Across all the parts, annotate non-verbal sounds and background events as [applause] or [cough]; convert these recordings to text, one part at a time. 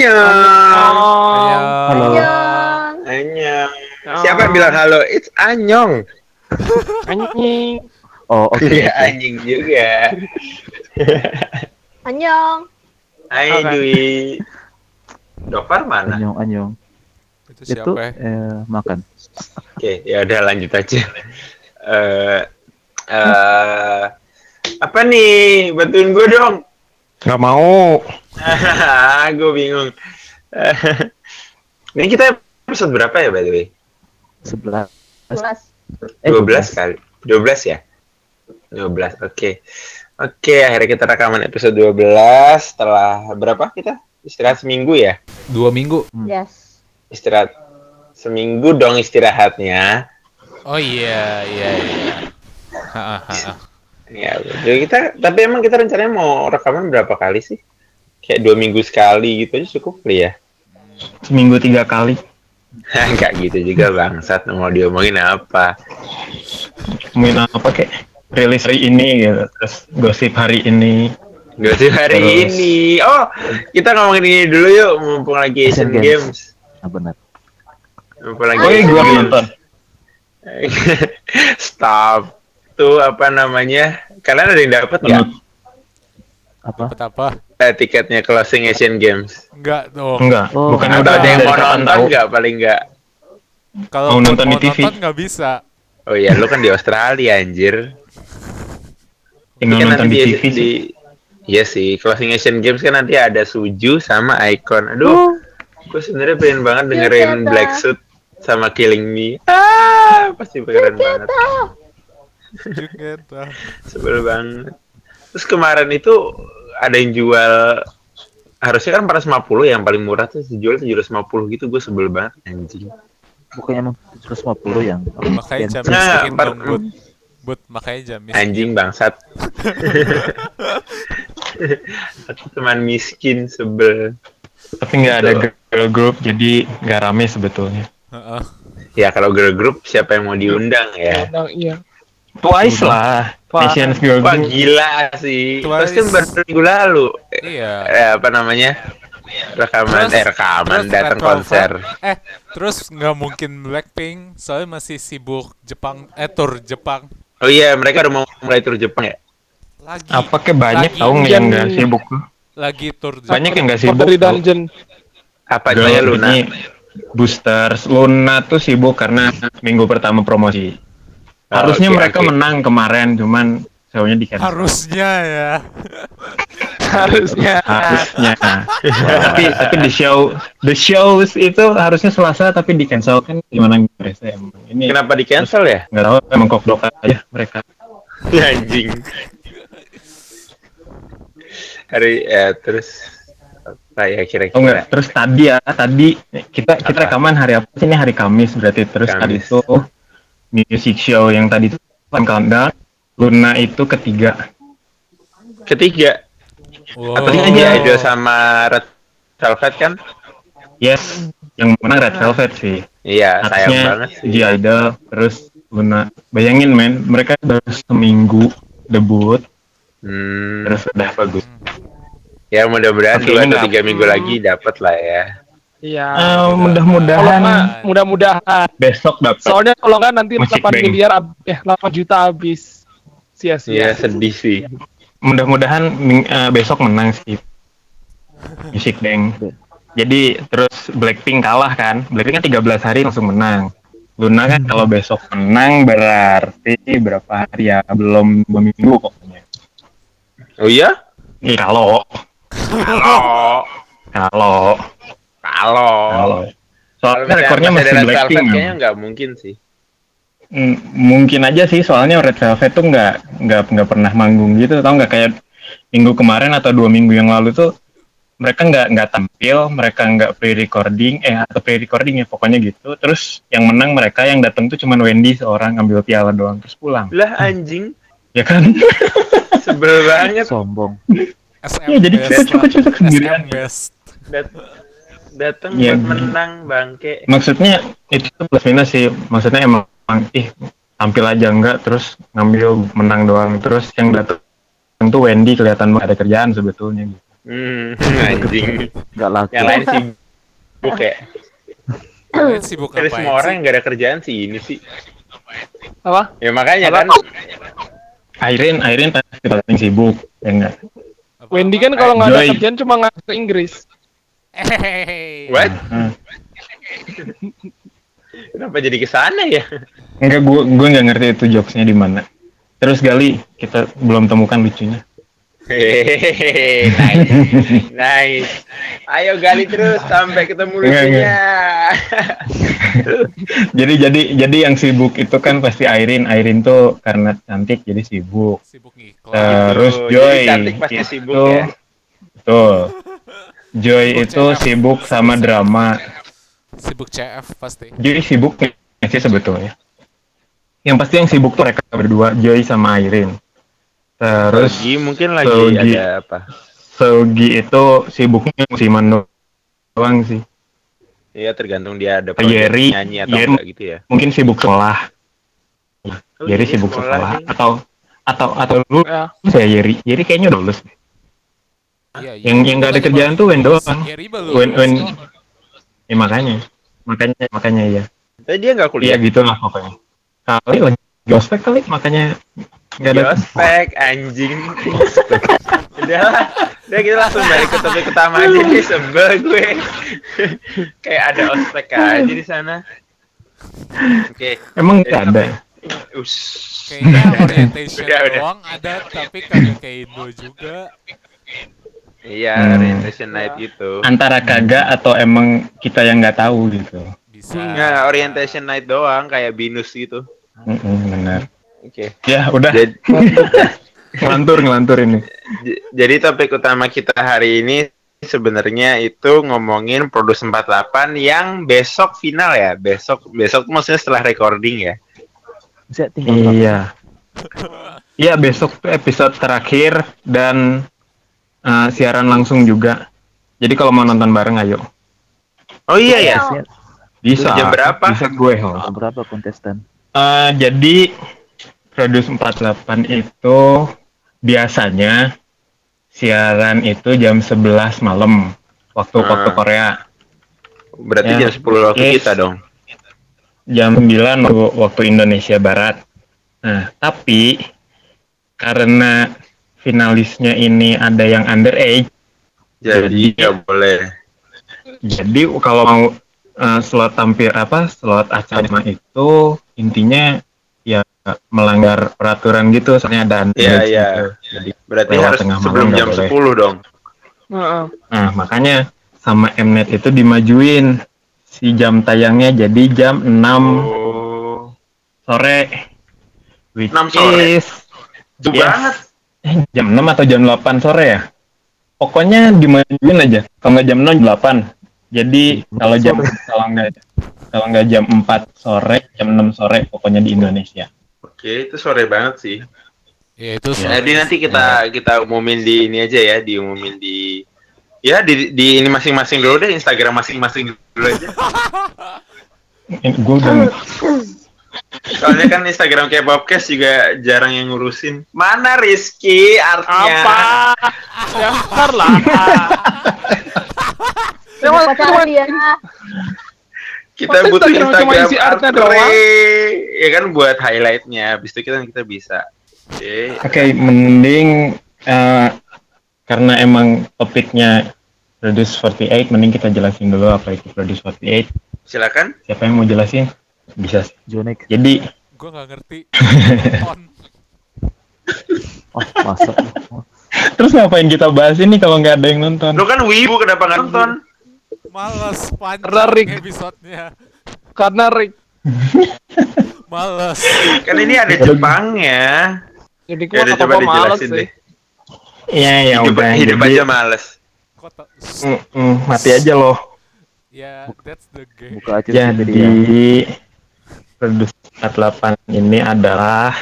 Anyong. Halo. Annyeong. Anyong. Siapa yang bilang halo? It's Anyong. Anjing. Oh, oke. Iya, oke. anjing juga. [laughs] Annyeong. Hai Oke. Dwi. Dokter mana? Anyong, anyong. Itu Itu siapa ya? eh, makan. Oke, ya udah lanjut aja. Eh eh apa nih? Bantuin gue dong. Nggak mau. [laughs] gue bingung. [laughs] Ini kita episode berapa ya by the way? 11. 11. Eh, 12 kali. 12 ya? 12. Oke. Oke, akhirnya kita rekaman episode 12 setelah berapa kita? Istirahat seminggu ya? Dua minggu. Yes. Istirahat seminggu dong istirahatnya. Oh iya, iya, iya. Ya, jadi kita tapi emang kita rencananya mau rekaman berapa kali sih? Kayak dua minggu sekali gitu aja cukup kali ya? Seminggu tiga kali. [laughs] Enggak gitu juga bangsat mau diomongin apa? Ngomongin apa kayak rilis hari ini gitu. Terus gosip hari ini. Gosip hari Terus. ini. Oh, kita ngomongin ini dulu yuk mumpung lagi Asian Games. Games. Ah, benar. Mumpung lagi Oh iya, gua Games. nonton. [laughs] Stop. Tuh apa namanya? Kalian ada yang dapat nggak Apa? Dapat apa? eh, tiketnya closing Asian Games? Enggak dong. Enggak, Oh. bukan udah ada yang mau nonton tahu. nggak paling nggak? Kalau Mau nonton di TV? nggak bisa. Oh iya, lu kan di Australia anjir. Tinggal Kan nonton nanti di di, TV sih. di- Iya sih, closing Asian Games kan nanti ada Suju sama Icon. Aduh, gue sebenarnya pengen banget dengerin Yuketa. Black Suit sama Killing Me. Ah, pasti keren banget. Juga. Sebel banget. Terus kemarin itu ada yang jual harusnya kan 450 yang paling murah tuh dijual 750 gitu gue sebel banget anjing. Bukannya emang 750 yang Makanya jam Nah, dong, Bud. Bud, makanya jam miskin. Anjing bangsat. Aku teman miskin sebel. Tapi nggak ada girl group, jadi nggak rame sebetulnya. Heeh. Ya kalau girl group siapa yang mau diundang ya? iya. Twice lah. Asian Girl Wah gila sih. Twice. Terus kan baru minggu lalu. Iya. Eh, apa namanya? Rekaman, Terus- eh rekaman, datang konser. Eh, terus nggak mungkin Blackpink, soalnya masih sibuk Jepang, eh tour Jepang. Oh iya, mereka udah mau mulai tur Jepang ya? Lagi, Apa kayak banyak Lagi tahu yang nggak sibuk. lagi tour Jepang. Banyak yang nggak sibuk. dari dungeon. Apa saya Luna? Boosters, Luna tuh sibuk karena minggu pertama promosi. Oh, Harusnya oke, mereka oke. menang kemarin, cuman show-nya di cancel. Harusnya ya. [laughs] Harusnya. Harusnya. tapi tapi the show the shows itu harusnya Selasa tapi di cancel kan gimana beresnya emang. Ini Kenapa di cancel ya? nggak tahu emang koplok aja mereka. [laughs] Anjing. Hari ya terus apa ya kira-kira? Oh enggak, terus tadi ya, tadi kita kita Apa? rekaman hari apa sih ini hari Kamis berarti terus tadi Kamis. itu music show yang tadi itu kan countdown Luna itu ketiga. Ketiga. Wow. Apa sih dia Idol sama Red Velvet kan? Yes, yang menang Red Velvet sih. Iya, sayang Harusnya banget sih. G Idol terus Luna. Bayangin men, mereka baru seminggu debut Hmm, terus udah bagus. ya mudah-mudahan dua atau tiga minggu lagi dapat lah ya. Iya. Eh, Kalau mudah-mudahan mudah-mudahan. besok dapat. Soalnya kalau nggak nanti Musik 8 Bank. miliar, eh 8 juta habis. Iya Sia-sia. sedih sih. mudah-mudahan eh, besok menang sih Music Bank. Jadi terus Blackpink kalah kan? Blackpink kan 13 hari langsung menang. Luna kan kalau besok menang berarti berapa hari ya? Belum dua minggu pokoknya. Oh iya? Kalau [laughs] kalau kalau. Soalnya rekornya masih Blackpink Velvet, kayaknya nggak mungkin sih. Mm, mungkin aja sih soalnya Red Velvet tuh nggak nggak nggak pernah manggung gitu tau nggak? Kayak minggu kemarin atau dua minggu yang lalu tuh mereka nggak nggak tampil mereka nggak pre recording eh atau pre recording ya pokoknya gitu. Terus yang menang mereka yang datang tuh cuma Wendy seorang ngambil piala doang terus pulang. Lah anjing, ya kan? [laughs] Sebel banget. sombong. SM ya jadi cukup cukup cukup sendirian. Best. Dat- datang Iya. buat menang bangke. maksudnya itu plus minus sih maksudnya emang ih tampil aja enggak terus ngambil menang doang terus yang datang tuh Wendy kelihatan ada kerjaan sebetulnya gitu Hmm, [laughs] anjing. Nggak laku. Yang lain sibuk ya. Kalian sibuk Dari semua orang sih? yang gak ada kerjaan sih ini sih. Apa? Ya makanya kan. Airin Airin pasti paling sibuk ya enggak Apa- Wendy kan kalau nggak ada kerjaan cuma ngajar ke Inggris. Hehehe. What? Nah, [laughs] Kenapa jadi ke sana ya? enggak gua gua nggak ngerti itu jokesnya di mana terus Gali kita belum temukan lucunya Hehehe, nice, nice. Ayo gali terus sampai ketemu lucunya. [laughs] jadi jadi jadi yang sibuk itu kan pasti Airin Airin tuh karena cantik jadi sibuk Sibuk ngiklan. terus Jadi Joy cantik pasti itu sibuk ya. betul Joy Sibuk itu CF. sibuk sama drama Sibuk CF pasti. Joy sibuk sih sebetulnya yang pasti yang sibuk tuh mereka berdua Joy sama Airin terus Sogi mungkin lagi Sogi. ada apa? Sogi itu sibuknya musiman doang sih Iya tergantung dia ada Yeri, project nyanyi atau Yeri- enggak gitu ya. mungkin sibuk sekolah Oh, Yeri jadi sibuk sekolah nih. atau atau atau lu Ya. saya Yeri Yeri kayaknya udah lulus Iya, iya. yang yang nggak ada kerjaan tuh Wen doang Wen Wen ya makanya makanya makanya ya Tapi dia nggak iya kuliah. gitu lah pokoknya kali lagi ospek kali makanya nggak ada Ospek anjing. [laughs] Udah lah. Udah kita langsung balik ke topik utama aja nih sebel gue. Kayak ada ospek aja di sana. Oke. emang nggak ada Us. Kayaknya orientation Udah, udah. doang ada tapi kagak kayak Indo juga. Iya, Hmm. orientation night itu. antara kagak atau emang kita yang nggak tahu gitu Bisa. Nggak, orientation night doang kayak binus gitu. Mm-mm, benar Oke. ya udah Jadi, [laughs] ngelantur ngelantur ini jadi topik utama kita hari ini sebenarnya itu ngomongin Produce 48 yang besok final ya. Besok besok tuh maksudnya setelah recording ya. Saya tinggal berapa? Iya. Iya besok tuh episode terakhir dan uh, siaran langsung juga. Jadi kalau mau nonton bareng ayo. Oh iya ya. Saya- Bisa. Jam berapa? Bisa gue host. Berapa kontestan? Uh, jadi Produce 48 itu biasanya siaran itu jam 11 malam waktu Ah. waktu Korea. Berarti Ya. jam 10 waktu Yes. kita dong. jam 9 waktu, waktu Indonesia Barat. Nah, tapi karena finalisnya ini ada yang underage, Jadi Jadi- nggak boleh. jadi kalau mau uh, slot tampil apa slot acara itu intinya ya melanggar peraturan gitu, soalnya ada underage Iya, iya. gitu. Jadi, Berarti harus tengah malam sebelum jam boleh. 10 dong. Heeh. nah makanya sama Mnet itu dimajuin si jam tayangnya jadi jam 6 Oh. sore, which 6 sore? is Jauh Yes. banget. Eh, jam 6 atau jam 8 sore ya? Pokoknya dimajuin aja. Kalau nggak jam 6 jam 8. Jadi kalau jam kalau nggak kalau nggak jam 4 sore, jam 6 sore pokoknya di Indonesia. Oke, itu sore banget sih. Ya itu Ya, Jadi nanti kita kita umumin di ini aja ya, diumumin di ya di, di ini masing-masing dulu deh, Instagram masing-masing dulu aja. [laughs] Gue udah Soalnya kan Instagram kayak Bobcast juga jarang yang ngurusin. Mana Rizky artnya? Apa? ya ntar lah. [laughs] Ya, Pacaran cuma- dia. Kita Masa butuh Instagram Instagram, cuma isi artnya art doang? re- Ya kan buat highlightnya. Habis itu kita kita bisa. Oke. Oke, mending eh, karena emang topiknya Produce 48, mending kita jelasin dulu apa itu Produce 48. Silakan. Siapa yang mau jelasin? Bisa. sih. Jonek. Jadi gue nggak ngerti. Nonton. Oh, masa. terus ngapain kita bahas ini kalau nggak ada yang nonton? Lu kan wibu kenapa nggak nonton? Males panjang Rarik. episodenya. Karena Rick. [laughs] Males. Kan ini ada Jepangnya. Jadi Ya gua udah apa coba males sih. deh. Iya, ya hidup udah. hidup jadi- aja males. Kota. Mm, mm, mati aja loh. Ya, that's the game. Buka aja. Jadi Produce 48 ini adalah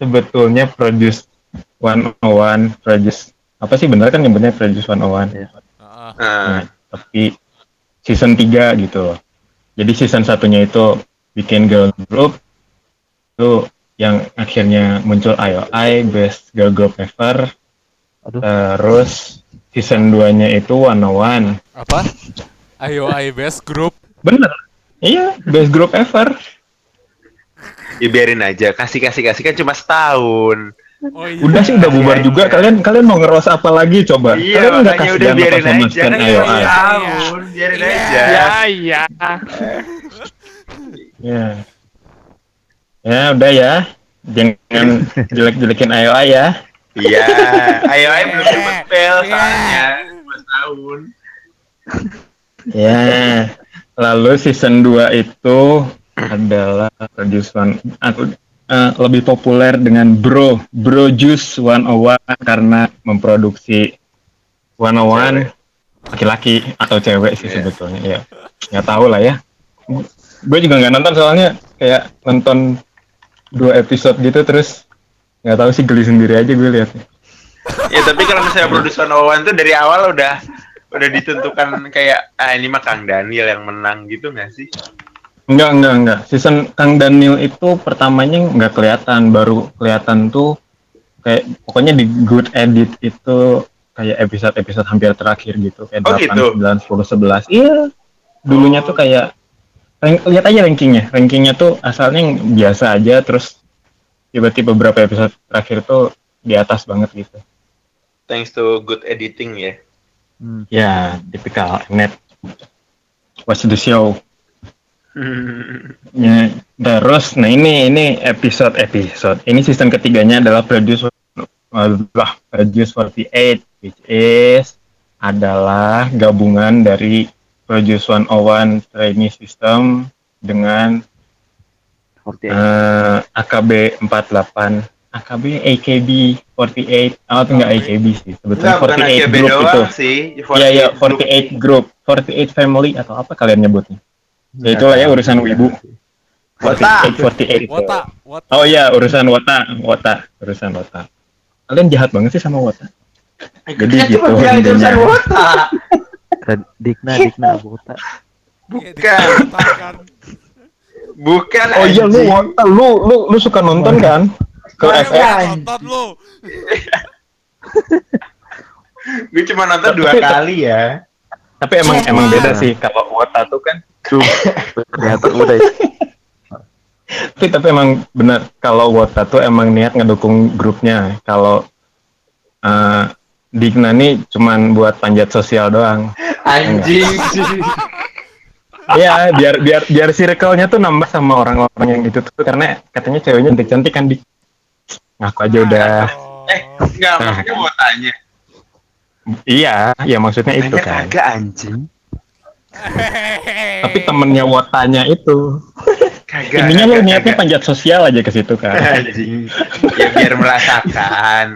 sebetulnya Produce 101, Produce apa sih benar kan nyebutnya Produce 101. Iya. Heeh. Nah, Nah, tapi season 3 gitu loh. Jadi season satunya itu bikin girl group itu yang akhirnya muncul IOI Best Girl Group Ever Aduh. Terus season 2-nya itu 101. Apa? Ayo I best group. Bener. Iya, best group ever. Ya biarin aja, kasih kasih kasih kan cuma setahun. Oh iya. Udah sih udah bubar iya, juga. iya. Kalian kalian mau ngeros apa lagi coba? Iya, kalian nggak kasihan udah biarin sama aja. Kan Ayo cuma Ayo? setahun, biarin Iya. aja. Ya, iya. Ya. Ya udah ya. Jangan jelek-jelekin Ayo Ayo ya. Iya, ayo ayo belum dapat pel Iya. soalnya dua tahun. Ya. Lalu season 2 itu adalah Produce One aku eh, lebih populer dengan Bro. Bro Juice 101 karena memproduksi 101 laki-laki atau cewek sih Iya. sebetulnya ya. Nggak tahu lah ya. Gue juga nggak nonton soalnya kayak nonton dua episode gitu terus nggak tahu sih geli sendiri aja gue lihat Ya tapi kalau misalnya produser One tuh dari awal udah udah ditentukan kayak ah ini mah Kang Daniel yang menang gitu nggak sih? Enggak, enggak, enggak. Season Kang Daniel itu pertamanya nggak kelihatan, baru kelihatan tuh kayak pokoknya di Good Edit itu kayak episode-episode hampir terakhir gitu, kayak Oh, 8, gitu? 9, 10, 11. Iya. Dulunya tuh kayak rank- lihat aja rankingnya. Rankingnya tuh asalnya yang biasa aja terus tiba-tiba beberapa episode terakhir tuh di atas banget gitu. Thanks to good editing ya. Hmm. Ya, tipikal net. Watch the show. [laughs] Ya, terus, nah ini ini episode episode. Ini season ketiganya adalah Produce adalah Produce 48, which is adalah gabungan dari Produce 101 training system dengan 48. eh, AKB 48, AKB AKB 48, oh itu enggak AKB sih, sebetulnya bukan 48 AKB group itu. sih. Iya iya 48 48 group, 48 family atau apa kalian nyebutnya? Ya itulah ya urusan wibu. Wota. 48 48. Wota, wota. Oh iya urusan wota, wota, urusan wota. Kalian jahat banget sih sama wota. Jadi Kan gitu cuma bilang intinya. jurusan Wota. Dikna, Dikna. Iya, Bukan. dikatakan. Bukan. Oh iya lu wota, lu lu lu suka nonton kan? Ke? FX. Nonton lu. [laughs] Gue cuma nonton dua kali ya. Tapi emang Cuma. emang beda sih kalau wota tuh kan. Ternyata udah [laughs] Tapi tapi emang benar kalau wota tuh emang niat ngedukung grupnya. Kalau eh Digna nih cuman buat panjat sosial doang. Anjing. [laughs] Iya, biar biar biar circle-nya tuh nambah sama orang-orang yang itu tuh karena katanya ceweknya cantik-cantik kan di ngaku aja udah. Oh. eh, enggak maksudnya Wotanya. Iya, ya maksudnya itu Banyak kan. kagak anjing. Tapi temennya wotanya itu. Kagak. Intinya lu kagak, niatnya kagak. panjat sosial aja ke situ kan. Anjing. Ya biar merasakan.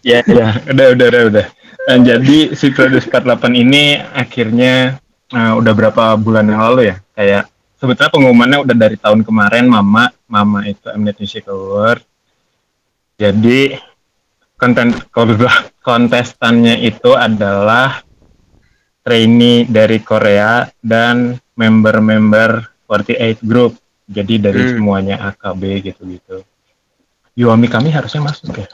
ya ya, udah udah udah udah. Dan jadi si Produce 48 ini akhirnya eh, udah berapa bulan yang lalu ya? Kayak sebetulnya pengumumannya udah dari tahun kemarin Mama, Mama itu Mnet Music Award. Jadi konten [laughs] kontestannya itu adalah trainee dari Korea dan member-member 48 group. Jadi dari Hmm. semuanya AKB gitu-gitu. Yuami kami harusnya masuk ya.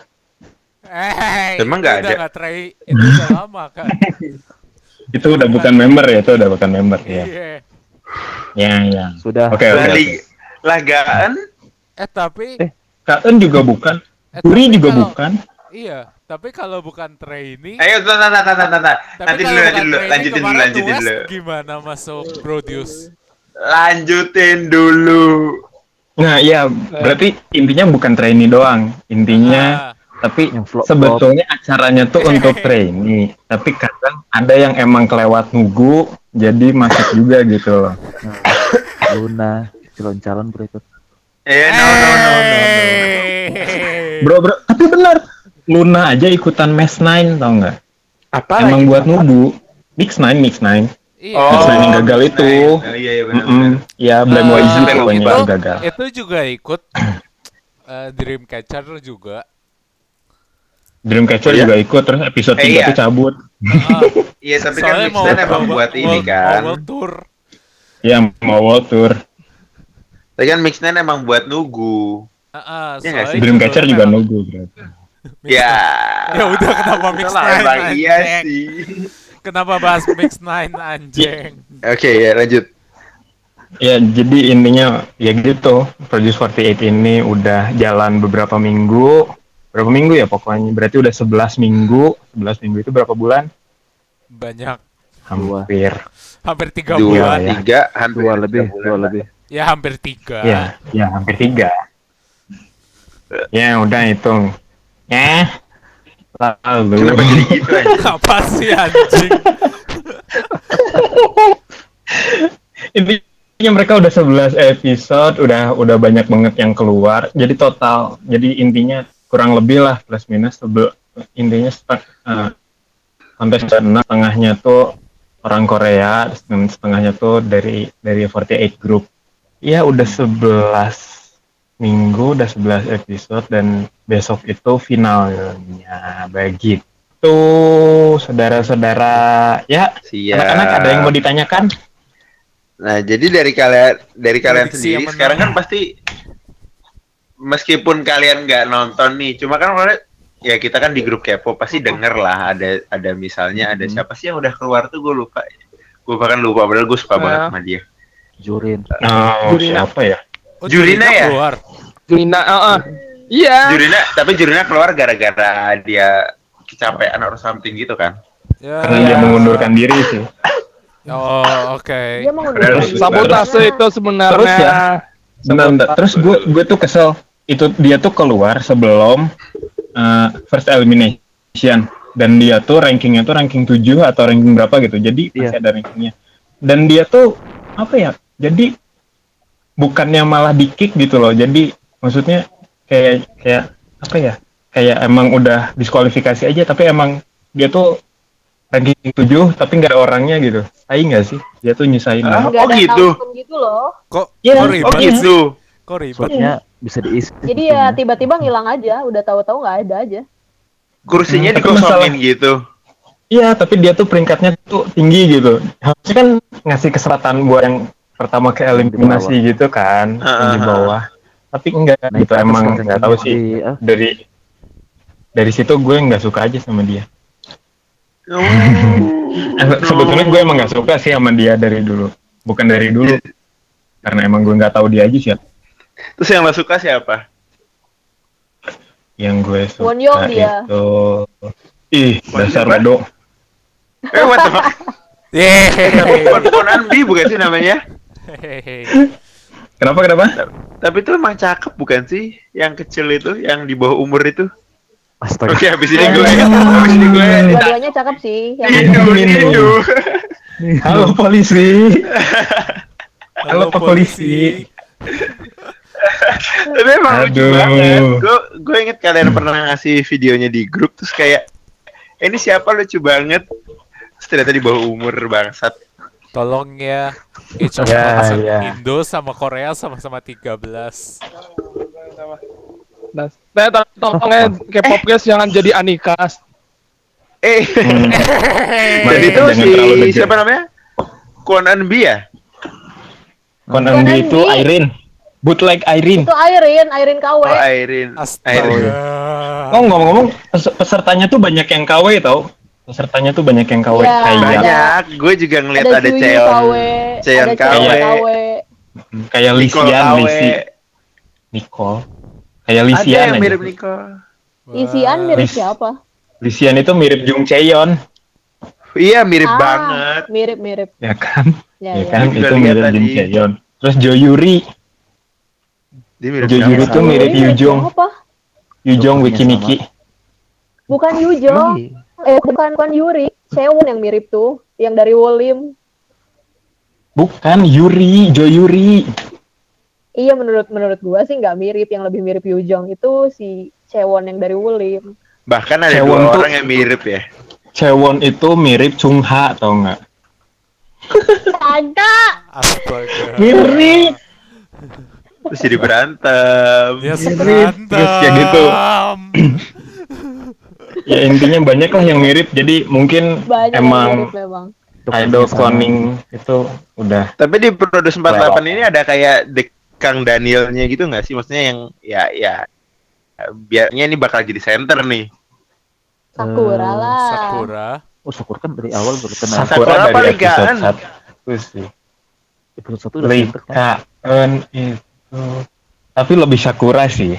Eh, Emang itu nggak udah ada? nggak try, itu udah [laughs] lama kan. Itu udah bukan member ya, itu udah bukan member ya. Iya. Ya, ya. sudah. Oke, oke. Bali lagaan Eh tapi, Eh. Kaen juga bukan. eh, Puri tapi juga kalau- bukan. Iya, tapi kalau bukan trainee, ayo tar tar, tar. tapi nanti dulu nanti dulu trainee, lanjutin dulu lanjutin dulu Gimana masuk produce? lanjutin dulu Nah, iya, berarti intinya bukan trainee doang. Intinya Ah, tapi sebetulnya acaranya tuh untuk [laughs] trainee, tapi kadang ada yang emang kelewat nunggu jadi masuk juga gitu loh. Luna, calon-calon berikut. eh no no no no no eh. Bro, bro, tapi benar. Luna aja ikutan Mes 9 tau nggak? apa Emang buat nunggu. Mix 9, Mix 9. Iya. Mix nine yang gagal itu. Oh iya iya benar Mm-mm. Ya, Blame YG itu- pokoknya itu, gagal. itu juga ikut [clears throat] eh, Dreamcatcher juga. Dreamcatcher Oh, iya? juga ikut, terus episode Eh, 3 iya. tuh cabut. Ah, iya tapi kan Mix Nine emang buat ini kan mau world tour. Ya, mau world tour. Tapi kan Mix Nine emang buat nunggu nggak soalnya sih? Dreamcatcher juga memang- nunggu berarti. [laughs] Ya. Ya udah, kenapa mix nine, iya sih. Kenapa bahas Mix Nine anjing? Oke, ya lanjut. Ya, jadi intinya ya gitu. Produce 48 ini udah jalan beberapa minggu. Berapa minggu ya pokoknya? Berarti udah 11 minggu. 11 minggu itu berapa bulan? Banyak. Dua. Hampir. Hampir tiga Dua, bulan. ya. tiga, hampir Dua lebih, bulan dua lebih. Ya hampir tiga. Ya, ya hampir tiga. Ya udah hitung. Ya. Lalu. Kenapa jadi gitu [laughs] aja? Apa sih anjing? [laughs] Intinya mereka udah 11 episode, udah udah banyak banget yang keluar. Jadi total, jadi intinya kurang lebih lah plus minus sebel, intinya setek- eh, sampai setengah setengahnya tuh orang Korea, dan setengahnya tuh dari dari 48 group. Ya udah 11 minggu, udah 11 episode dan besok itu finalnya begitu. Saudara-saudara, ya anak-anak ada yang mau ditanyakan? Nah, jadi dari kalian dari kalian Prediksi sendiri sekarang kan pasti meskipun kalian nggak nonton nih, cuma kan kalian ya kita kan di grup kepo pasti denger lah ada ada misalnya ada Hmm. siapa sih yang udah keluar tuh gue lupa. Gue bahkan lupa padahal gue suka Ya. banget sama dia. Jurin. Oh, Jurina. siapa ya? Oh, Jurina ya? keluar. Julina, heeh. Iya. Jurina, tapi Jurina keluar gara-gara dia kecapean or something gitu kan. Ya. Karena dia mengundurkan diri sih. Oh, oke. Dia mau Padahal ngundurin Sabotase diri. itu sebenarnya. Terus ya? Bentar, bentar. Terus gue gue tuh kesel. Itu dia tuh keluar sebelum uh, first elimination dan dia tuh rankingnya tuh ranking 7 atau ranking berapa gitu. Jadi masih Iya. ada rankingnya. Dan dia tuh apa ya? Jadi bukannya malah di kick gitu loh. Jadi maksudnya kayak kayak apa ya? Kayak emang udah diskualifikasi aja tapi emang dia tuh ranking 7 tapi nggak ada orangnya gitu. Tai nggak sih? Dia tuh nyusahin Ah, Oh, gitu. gitu loh. Kok, Iya. kok Oh ribet sih? gitu. Kok ribet? Slotnya bisa diisi. Jadi ya tiba-tiba ngilang aja, udah tahu-tahu nggak ada aja. Kursinya Hmm, dikosongin masalah- gitu. Iya, tapi dia tuh peringkatnya tuh tinggi gitu. Harusnya kan ngasih kesempatan buat yang pertama ke eliminasi gitu kan, di bawah. Tapi enggak Nah, gitu emang nggak tahu sih. di- ah, Dari dari situ gue nggak suka aja sama dia. Oh. Eh, Sebetulnya gue emang nggak suka sih sama dia dari dulu. Bukan dari dulu. Karena emang gue nggak tahu dia aja sih. Terus yang lo suka siapa? Yang gue suka dia. itu ih Won dasar bodoh. Eh, what the fuck? Yeay. Kon Conan B bukan sih namanya? Kenapa kenapa? Tapi itu emang cakep bukan sih? Yang kecil itu, yang di bawah umur itu. Astaga. Oke, habis ini gue, habis ini gue. Dua-duanya cakep sih. Yang Idu, idu. Halo polisi. Halo, Pak Polisi. [laughs] Tapi emang lucu banget. Gue, gue inget kalian pernah ngasih videonya di grup terus kayak "Eh, ini siapa lucu banget. Terus ternyata di bawah umur bangsat. Tolong ya. Each of Ya, us ya. Indo sama Korea sama-sama 13. Nah, nah, to- tolongnya K-pop guys jangan jadi Anikas. Eh, Hmm. dan [laughs] Mari itu si siapa namanya? Conan B ya? Konan Konan itu B. Irene. Bootleg Irene. itu Airin, Airin KW. Oh, Irene. Irene. Oh ngomong-ngomong pes- pesertanya tuh banyak yang KW tau. Pesertanya tuh banyak yang KW Iya, kayak ada. Banyak. Gue juga ngeliat ada. KW, ada KW. Cheon KW. kayak Lisian. Lisi, Nicole. Kayak Ada Lisian yang aja. mirip Nicole. Isian mirip Lis- siapa? Lisian itu mirip Jung Chaeyeon, Iya, mirip Ah, banget. Mirip-mirip. ya kan? Ya, Ya ya. kan itu mirip tadi. Jung Chaeyeon. Terus Jo Yuri, Dia mirip Jo Yuri tuh mirip Yujong? Yujong Wikiniki. Bukan Yujong. Eh, bukan, bukan Yuri. Sewon yang mirip tuh. Yang dari Wolim. Bukan Yuri, Jo Yuri. Iya, menurut menurut gua sih nggak mirip. Yang lebih mirip Yujong itu si Sewon yang dari Wolim. Bahkan ada Cheon dua tuh- orang yang mirip ya. Chaewon itu mirip Chung Ha tau nggak? Kagak. Astaga. Mirip. Terus jadi berantem. Ya Terus berantem. ya gitu. [clears throat] Ya intinya banyak lah yang mirip. Jadi mungkin Banyak emang mirip memang. idol cloning itu udah Tapi di Produce 48 Lewat. ini ada kayak The Kang Danielnya gitu nggak sih? Maksudnya yang ya ya biarnya ini bakal jadi center nih. Sakura Eh, lah. Sakura. Oh Sakura kan dari awal baru kenal. Sakura Sakura dari episode satu sih. Episode satu udah center kan. Itu tapi lebih Sakura sih.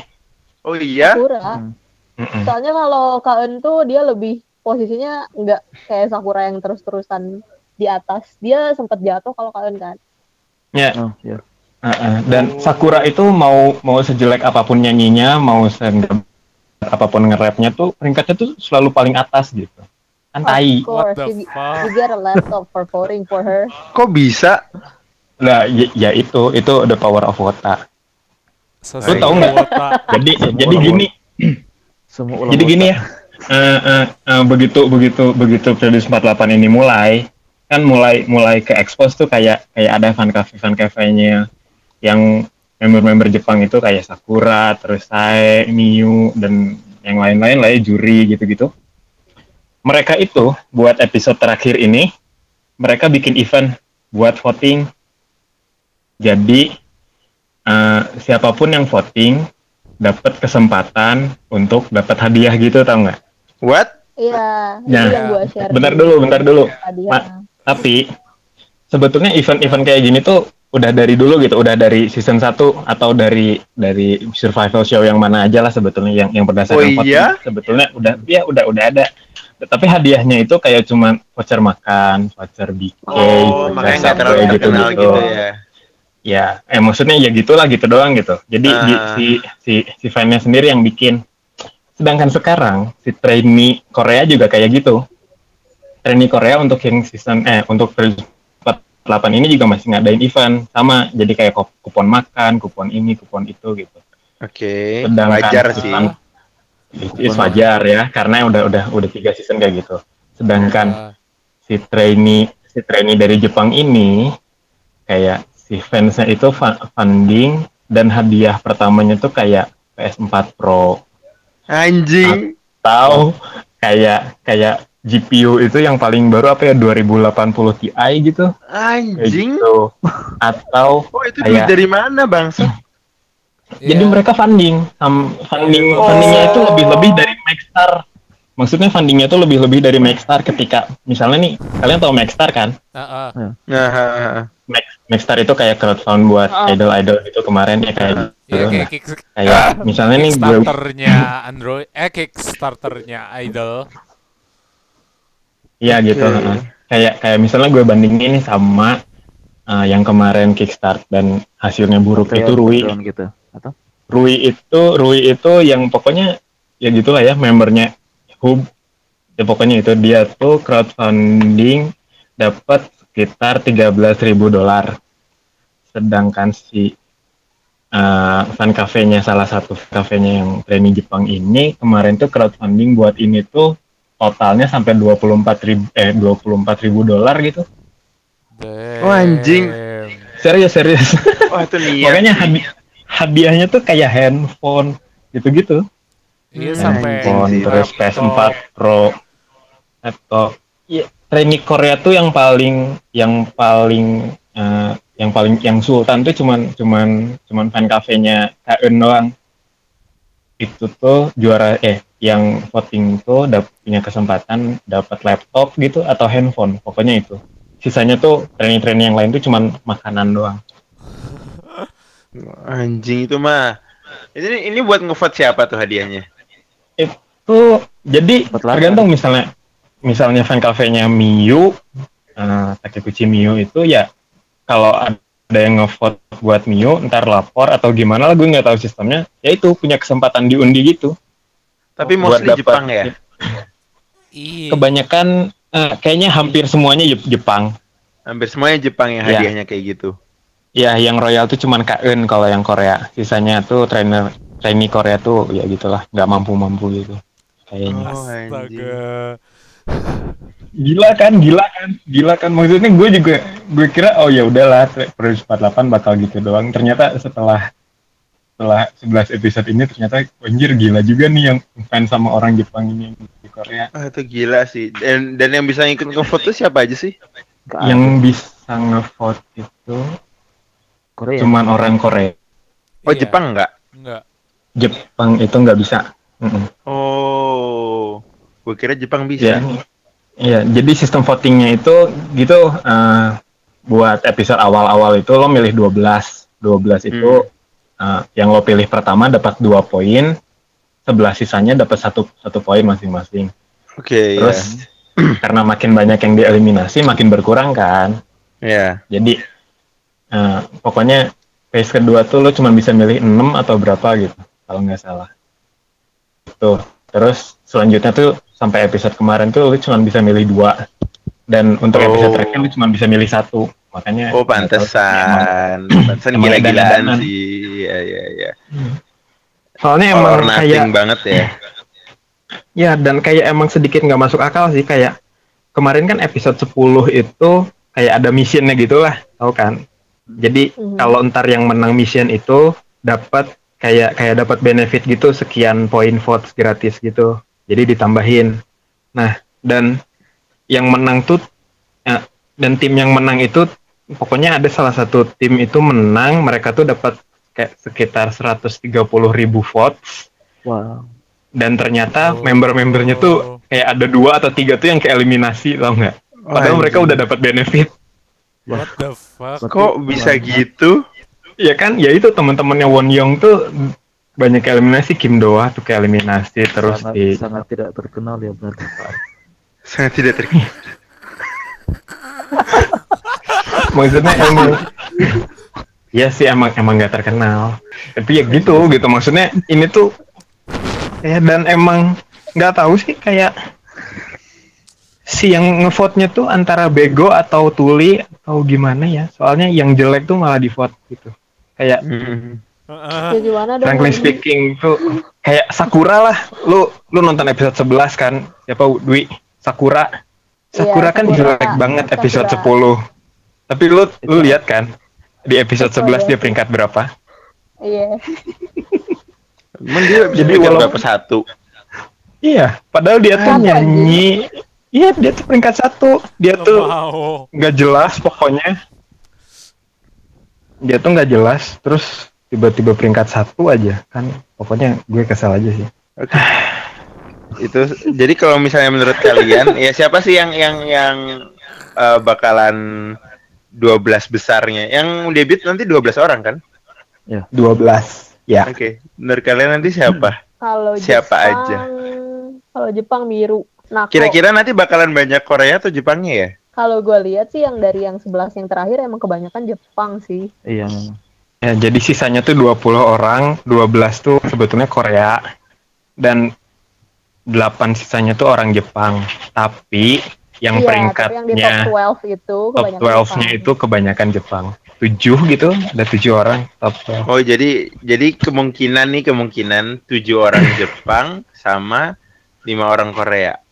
Oh iya. Sakura. Hmm. Mm-mm. Soalnya kalau Kaen tuh dia lebih posisinya nggak kayak Sakura yang terus-terusan di atas. Dia sempat jatuh kalau Kaen kan. Ya, Oh iya. uh-uh. dan Sakura itu mau mau sejelek apa pun nyanyinya, mau se apa pun nge-rapnya tuh peringkatnya tuh selalu paling atas gitu. Kan tai. Of course, What the you, get a laptop for voting for her. Kok bisa? Lah, ya, ya itu, itu the power of Wota. Lu tahu nggak? Jadi jadi gini, Semua ulang jadi gini ya. eh, eh, eh, begitu begitu begitu Produce 48 ini mulai, kan mulai mulai ke expose tuh kayak kayak ada fan cafe fan cafe-nya yang member-member Jepang itu kayak Sakura, terus Sae, Miyu dan yang lain-lain lah ya juri gitu-gitu. Mereka itu buat episode terakhir ini mereka bikin event buat voting. Jadi eh, siapa pun yang voting dapat kesempatan untuk dapat hadiah gitu tau nggak? What? Iya, Ya. itu yang gua share. Bentar dulu, bentar dulu. Ma-. Tapi sebetulnya event-event kayak gini tuh udah dari dulu gitu, udah dari season 1 atau dari dari survival show yang mana aja lah sebetulnya yang yang berdasarkan Oh, iya? sebetulnya udah ya udah udah ada. Tapi hadiahnya itu kayak cuman voucher makan, voucher BK, Oh, voucher makanya terlalu Subway terkenal gitu, ya. Ya, eh maksudnya ya gitulah gitu doang gitu. Jadi di- Ah. si si si fan-nya sendiri yang bikin. Sedangkan sekarang si trainee Korea juga kayak gitu. Trainee Korea untuk yang season eh untuk 48 ini juga masih ngadain event sama. Jadi kayak kup- kupon makan, kupon ini, kupon itu gitu. Oke, Sedangkan wajar sih. season- It's wajar ya karena udah udah udah tiga season kayak gitu. Sedangkan Ah, si trainee si trainee dari Jepang ini kayak si fansnya itu funding dan hadiah pertamanya tuh kayak PS4 Pro Anjing. atau kayak kayak GPU itu yang paling baru apa ya 2080 Ti gitu kayak Anjing. gitu atau [laughs] Oh, itu duit kayak- dari mana, Bangsa? jadi iya. mereka funding Sam- funding Oh. fundingnya itu lebih lebih dari Maxstar maksudnya fundingnya itu lebih lebih dari Maxstar ketika misalnya nih kalian tahu Maxstar kan Ah, ah. Nah. Max Maxstar itu kayak crowdfund buat Ah. idol-idol itu kemarin ya kayak Iya gitu. kayak Nah, kick, kayak misalnya nih gue Kickstarternya Android, eh Kickstarternya Idol. Iya gitu. Heeh. Kayak kayak misalnya gue bandingin nih sama uh, yang kemarin Kickstart dan hasilnya buruk Kayak itu Rui. gitu. Atau Rui itu Rui itu yang pokoknya ya gitulah ya membernya Hub. Ya pokoknya itu dia tuh crowdfunding dapat sekitar 13.000 dolar. Sedangkan si uh, fan cafe-nya salah satu cafe-nya yang training Jepang ini kemarin tuh crowdfunding buat ini tuh totalnya sampai 24 ribu eh 24 ribu dolar gitu. Damn. Oh, anjing. Serius serius. Wah, itu niat. Makanya hadi- hadiahnya tuh kayak handphone gitu-gitu. Iya Hmm, sampai terus laptop. PS4 Pro laptop. Iya, trainee Korea tuh yang paling yang paling eh, yang paling yang sultan tuh cuman cuman cuman fan cafe-nya KN doang. Itu tuh juara eh yang voting tuh dap, punya kesempatan dapat laptop gitu atau handphone, pokoknya itu. Sisanya tuh trainee-trainee yang lain tuh cuman makanan doang. [laughs] Anjing itu mah. Ini ini buat ngevote siapa tuh hadiahnya? Itu jadi tergantung misalnya misalnya fan cafe-nya Miyu uh, Takekuchi Miyu itu ya kalau ada yang ngevote buat Miyu ntar lapor atau gimana lah gue nggak tahu sistemnya ya itu punya kesempatan diundi gitu Tapi Buat mostly dapat- Jepang ya. Iya. kebanyakan eh, kayaknya hampir semuanya Jep- Jepang Hampir semuanya Jepang yang Iya. hadiahnya kayak gitu. ya yang royal tuh cuman KN kalau yang Korea sisanya tuh trainer trainee Korea tuh ya gitulah nggak mampu mampu gitu kayaknya Oh. Astaga. gila kan gila kan gila kan maksudnya gue juga gue kira oh ya udahlah Produce 48 bakal gitu doang ternyata setelah setelah 11 episode ini ternyata anjir gila juga nih yang fans sama orang Jepang ini yang di Korea Ah, itu gila sih. Dan dan yang bisa ngikut ngevote tuh siapa aja sih? Yang bisa ngevote itu Korea. cuman orang Korea Oh, Iya. Jepang enggak? Jepang itu nggak bisa. Mm-mm. Oh, gue kira Jepang Ya, bisa. iya. Jadi sistem votingnya itu gitu. eh, buat episode awal-awal itu lo milih 12. 12 itu eh, yang lo pilih pertama dapat dua poin. Sebelah sisanya dapat satu satu poin masing-masing. Oke, ya. Terus [clears throat] karena makin banyak yang dieliminasi, makin berkurang kan. ya. Jadi eh, pokoknya phase kedua tuh lo cuma bisa milih 6 atau berapa gitu, kalau nggak salah. Tuh. Terus selanjutnya tuh sampai episode kemarin tuh lo cuma bisa milih dua. Dan untuk Oh. episode terakhir lo cuma bisa milih satu. Makanya Oh, tahu pantesan. Pantesan gila-gilaan sih. Iya, iya, iya. Soalnya Or emang kayak banget ya. [laughs] Ya, dan kayak emang sedikit nggak masuk akal sih kayak kemarin kan episode 10 itu kayak ada missionnya gitu lah, tahu kan? Jadi Mhm. kalau ntar yang menang mission itu dapat kayak kayak dapat benefit gitu sekian poin votes gratis gitu. Jadi ditambahin. Nah, dan yang menang tuh ya, dan tim yang menang itu pokoknya ada salah satu tim itu menang, mereka tuh dapat kayak sekitar 130.000 ribu votes Wow. dan ternyata Oh. member-membernya tuh kayak ada dua atau tiga tuh yang keeliminasi tau nggak padahal mereka udah dapat benefit What the fuck? Kok bisa gitu? Ya kan? Ya itu teman-temannya Won Young tuh banyak eliminasi Kim Doa tuh keeliminasi terus sangat, di sangat tidak terkenal ya berarti. [laughs] Sangat tidak terkenal. [laughs] maksudnya emang ya sih emang emang nggak terkenal. Tapi ya gitu gitu. Maksudnya ini tuh ya dan emang nggak tahu sih kayak si yang ngevote-nya tuh antara bego atau tuli atau gimana ya? Soalnya yang jelek tuh malah di vote gitu kayak Hmm. Heeh. Ya gimana dong? frankly speaking tuh kayak Sakura lah lu lu nonton episode 11 kan siapa Dwi Sakura Sakura Iya, kan Sakura. jelek banget episode Sakura. 10 tapi lu lu lihat kan di episode Betul, 11 dia ya. peringkat berapa Iya. Emang dia Jadi peringkat walau- berapa satu? iya padahal dia tuh nyanyi iya dia tuh peringkat satu dia tuh nggak jelas pokoknya dia tuh nggak jelas terus tiba-tiba peringkat satu aja kan pokoknya gue kesel aja sih Oke. Itu jadi kalau misalnya menurut kalian ya siapa sih yang yang yang eh, bakalan 12 besarnya? Yang debut nanti 12 orang kan? 12 ya Oke. Menurut kalian nanti siapa? Kalau Siapa Jepang, aja? Kalau Jepang biru. Nah, Kira-kira nanti bakalan banyak Korea atau Jepangnya ya? Kalau gue lihat sih yang dari yang 11 yang terakhir emang kebanyakan Jepang sih. Iya memang. Ya, jadi sisanya tuh 20 orang, 12 tuh sebetulnya Korea dan 8 sisanya tuh orang Jepang. Tapi yang Iya, tapi yang di peringkatnya top 12 itu top kebanyakan 12-nya Jepang. itu kebanyakan Jepang. 7 gitu, ada 7 orang top 12. Oh jadi jadi kemungkinan nih kemungkinan tujuh orang Jepang sama lima orang Korea.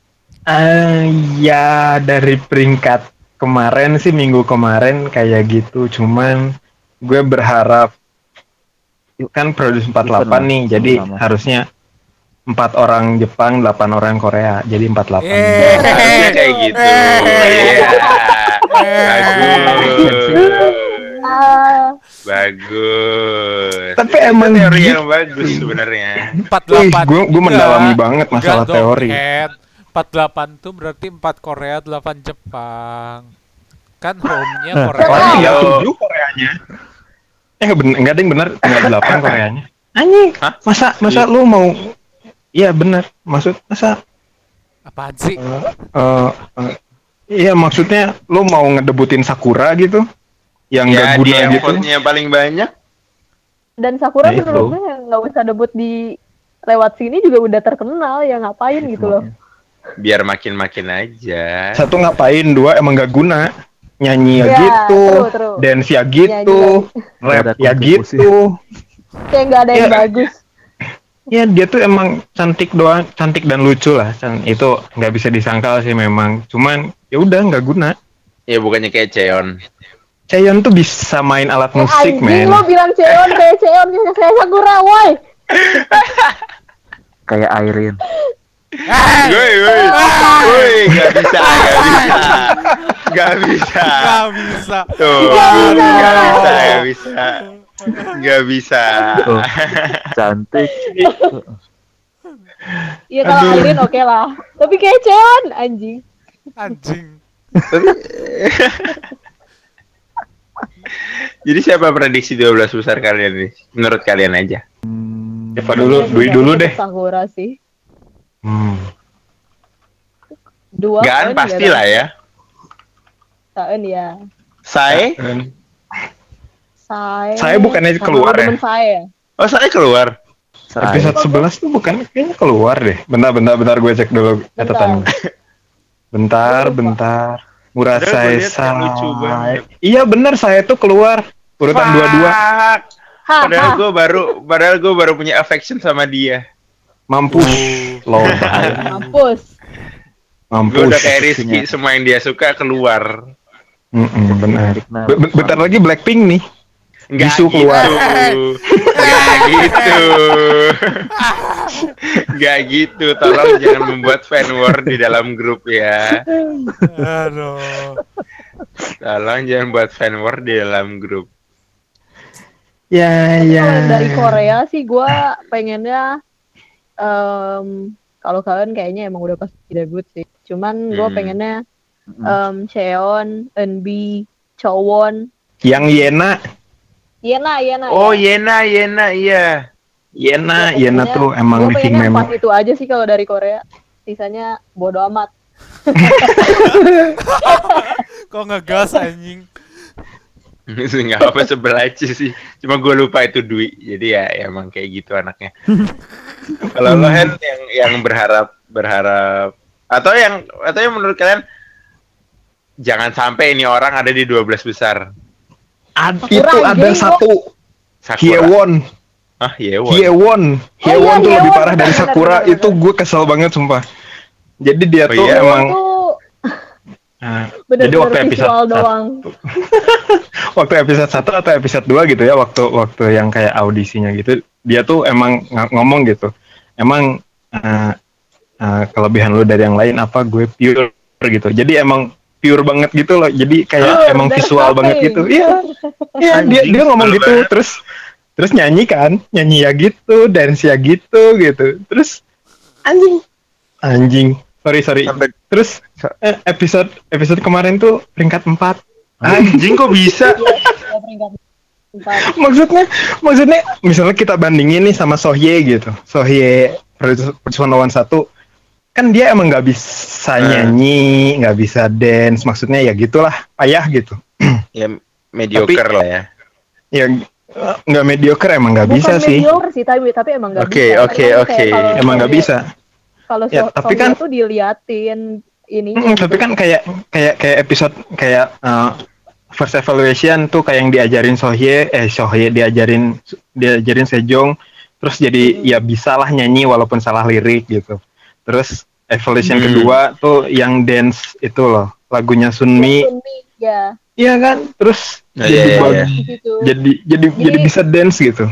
Uh, ya dari peringkat kemarin sih minggu kemarin kayak gitu, cuman gue berharap kan produce 48 Even nih, jadi sama. harusnya empat orang Jepang, delapan orang Korea, jadi empat delapan. Eh. Harusnya kayak gitu. Eh. Iya. Bagus. Bagus. Tapi emang teori gitu. yang bagus sebenarnya. Empat delapan. Gue gitu ya. mendalami banget masalah teori. 48 tuh berarti empat Korea, delapan Jepang. Kan home-nya Korea. Oh, iya, 7 Koreanya. Eh bener, enggak ada yang benar, tinggal 8 Koreanya. Anjing. Masa masa iya. lu mau Iya benar. Maksud masa apa sih? Uh, iya maksudnya lu mau ngedebutin Sakura gitu? Yang ya, gak guna gitu. yang paling banyak. Dan Sakura nah, menurut gue yang nggak usah debut di lewat sini juga udah terkenal ya ngapain gitu loh. Biar makin-makin aja. Satu ngapain, dua emang nggak guna. Nyanyi ya, Ya, gitu, true, true. dance ya gitu, rap Nggak ada ya gitu. Kayak nggak ada yang Iya. bagus. Ya dia tuh emang cantik doang, cantik dan lucu lah. Can- Itu nggak bisa disangkal sih memang. Cuman ya udah nggak guna. Ya bukannya kayak Cheon. Chaeyeon tuh bisa main alat musik, Anjing men. lo bilang Cheon kayak Cheon kayak Sakura, woi. [laughs] Kayak Airin. Woi, woi, woi, nggak bisa, nggak bisa, nggak bisa. Gak bisa. Tuh, Nggak bisa. nggak bisa, nggak bisa. Tuh. Cantik. Iya kalau Airin oke lah. Tapi kayak Cheon anjing. Anjing. Jadi siapa prediksi 12 besar kalian nih? Menurut kalian aja. Hmm, Siapa dulu? Dwi dulu deh. Sakura sih. Hmm. Dua. Gaan Taeun pasti ya, lah ya. Taeun ya. Saya? Saya. Saya bukannya keluar ya? Saya. Oh saya keluar. Saya. Episode 11 tuh bukan kayaknya keluar deh. Bentar, bentar, bentar gue cek dulu catatan. Bentar, bentar. Lucu Sai. banget. Iya bener saya tuh keluar urutan dua-dua. Padahal gue baru, padahal gue baru punya affection sama dia. Mampus. Loh, [laughs] bahaya. Mampus. Gue Mampus. udah kayak Rizky, semua yang dia suka keluar. Mm-mm, benar. Nah, Be- be- bentar lagi Blackpink nih. Nggak Bisu keluar. gitu. Nggak gitu. Nggak gitu. Tolong jangan membuat fan war di dalam grup ya. Aduh. Tolong jangan buat fan war di dalam grup. Ya, ya. Dari Korea sih gue pengennya em, kalau kalian kayaknya emang udah pasti debut sih. Cuman gue Hmm. pengennya em Cheon, Eunbi, Chowon, Yang Yena, Yena, Yena. Oh ya. Yena, Yena, iya. Yena, Gua Yena tuh emang member. empat itu aja sih kalau dari Korea. Sisanya bodo amat. [laughs] Kok ngegas anjing? [laughs] Nggak apa sebel aja sih. Cuma gue lupa itu Dwi. Jadi ya emang kayak gitu anaknya. [laughs] Kalau lo Hen yang yang berharap berharap atau yang atau yang menurut kalian jangan sampai ini orang ada di 12 besar. Ad- itu ada satu Sakura. Hyewon, Ah, Hyewon. Hyewon, Hyewon iya, tuh lebih Hyewon, parah dari benar, Sakura. benar, benar, Itu gue kesel banget sumpah. Jadi dia Oh tuh iya? emang Itu Nah, bener-bener jadi waktu episode visual satu- doang. [laughs] waktu episode 1 atau episode 2 gitu ya waktu waktu yang kayak audisinya gitu dia tuh emang ng- ngomong gitu emang eh, eh, kelebihan lu dari yang lain apa? Gue pure gitu. Jadi emang pure banget gitu loh. Jadi kayak Pure, emang visual banget gitu. Iya. [laughs] Iya dia dia ngomong gitu banget. terus terus nyanyi kan? Nyanyi ya gitu dance ya gitu gitu. Terus anjing. Anjing sorry sorry Sampai- terus eh, episode episode kemarin tuh peringkat 4 Anjing kok bisa? Ya, maksudnya maksudnya misalnya kita bandingin nih sama Sohye gitu Sohye Persona One satu kan dia emang nggak bisa Hmm. nyanyi nggak bisa dance maksudnya ya gitulah payah gitu [clears throat] Ya mediocre lah ya. ya eh, nggak mediocre emang nggak bisa sih mediocre sih, tapi tapi emang nggak Oke, bisa. oke, oke. kalau emang nggak bisa Kalau Ya, so tapi Sohye kan- tuh diliatin ini. Mm, tapi kan kayak kayak kayak episode kayak uh, first evaluation tuh kayak yang diajarin Sohye eh Sohye diajarin diajarin Sejong terus jadi ya bisa lah nyanyi walaupun salah lirik gitu terus evaluation Hmm. kedua tuh yang dance itu loh lagunya Sunmi ya iya kan terus Oh, jadi iya, iya, iya. di situ. jadi jadi jadi Jadi- bisa dance gitu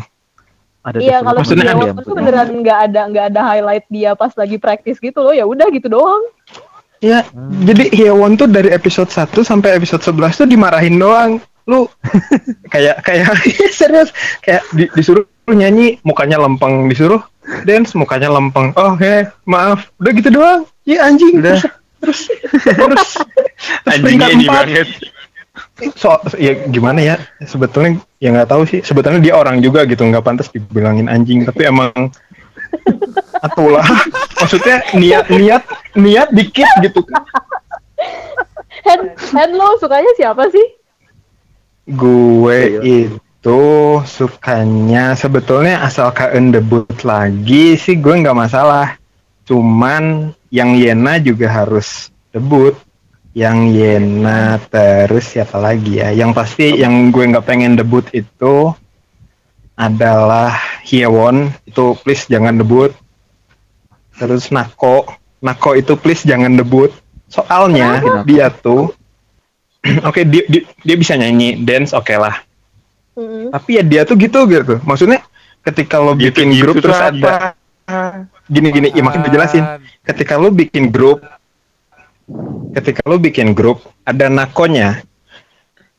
Ada Iya kalau ada- ya, tuh beneran nggak ada nggak ada highlight dia pas lagi praktis gitu loh ya udah gitu doang. ya Hmm. jadi Hyewon tuh dari episode 1 sampai episode 11 tuh dimarahin doang lu [laughs] kayak kayak [laughs] serius kayak di- disuruh nyanyi mukanya lempeng disuruh dance mukanya lempeng oh he maaf udah gitu doang ya anjing Udah. terus terus terus, [laughs] terus Anjingnya peringkat ini empat. banget. So ya gimana ya? Sebetulnya ya nggak tahu sih. Sebetulnya dia orang juga gitu nggak pantas dibilangin anjing. Tapi emang atulah [laughs] maksudnya niat niat niat dikit gitu. Kan Hand hand lo sukanya siapa sih? gue Iya. itu sukanya sebetulnya asal KN debut lagi sih gue nggak masalah. Cuman yang Yena juga harus debut yang Yena terus siapa lagi ya? Yang pasti yang gue nggak pengen debut itu adalah Hyewon. Itu please jangan debut. Terus Nako. Nako itu please jangan debut. Soalnya Kenapa? dia tuh [clears throat] oke dia, dia dia bisa nyanyi dance oke lah. Mm-mm. tapi ya dia tuh gitu gitu. Maksudnya ketika lo bikin grup terus ada gini gini ya makin dijelasin ketika lo bikin grup ketika lo bikin grup ada nakonya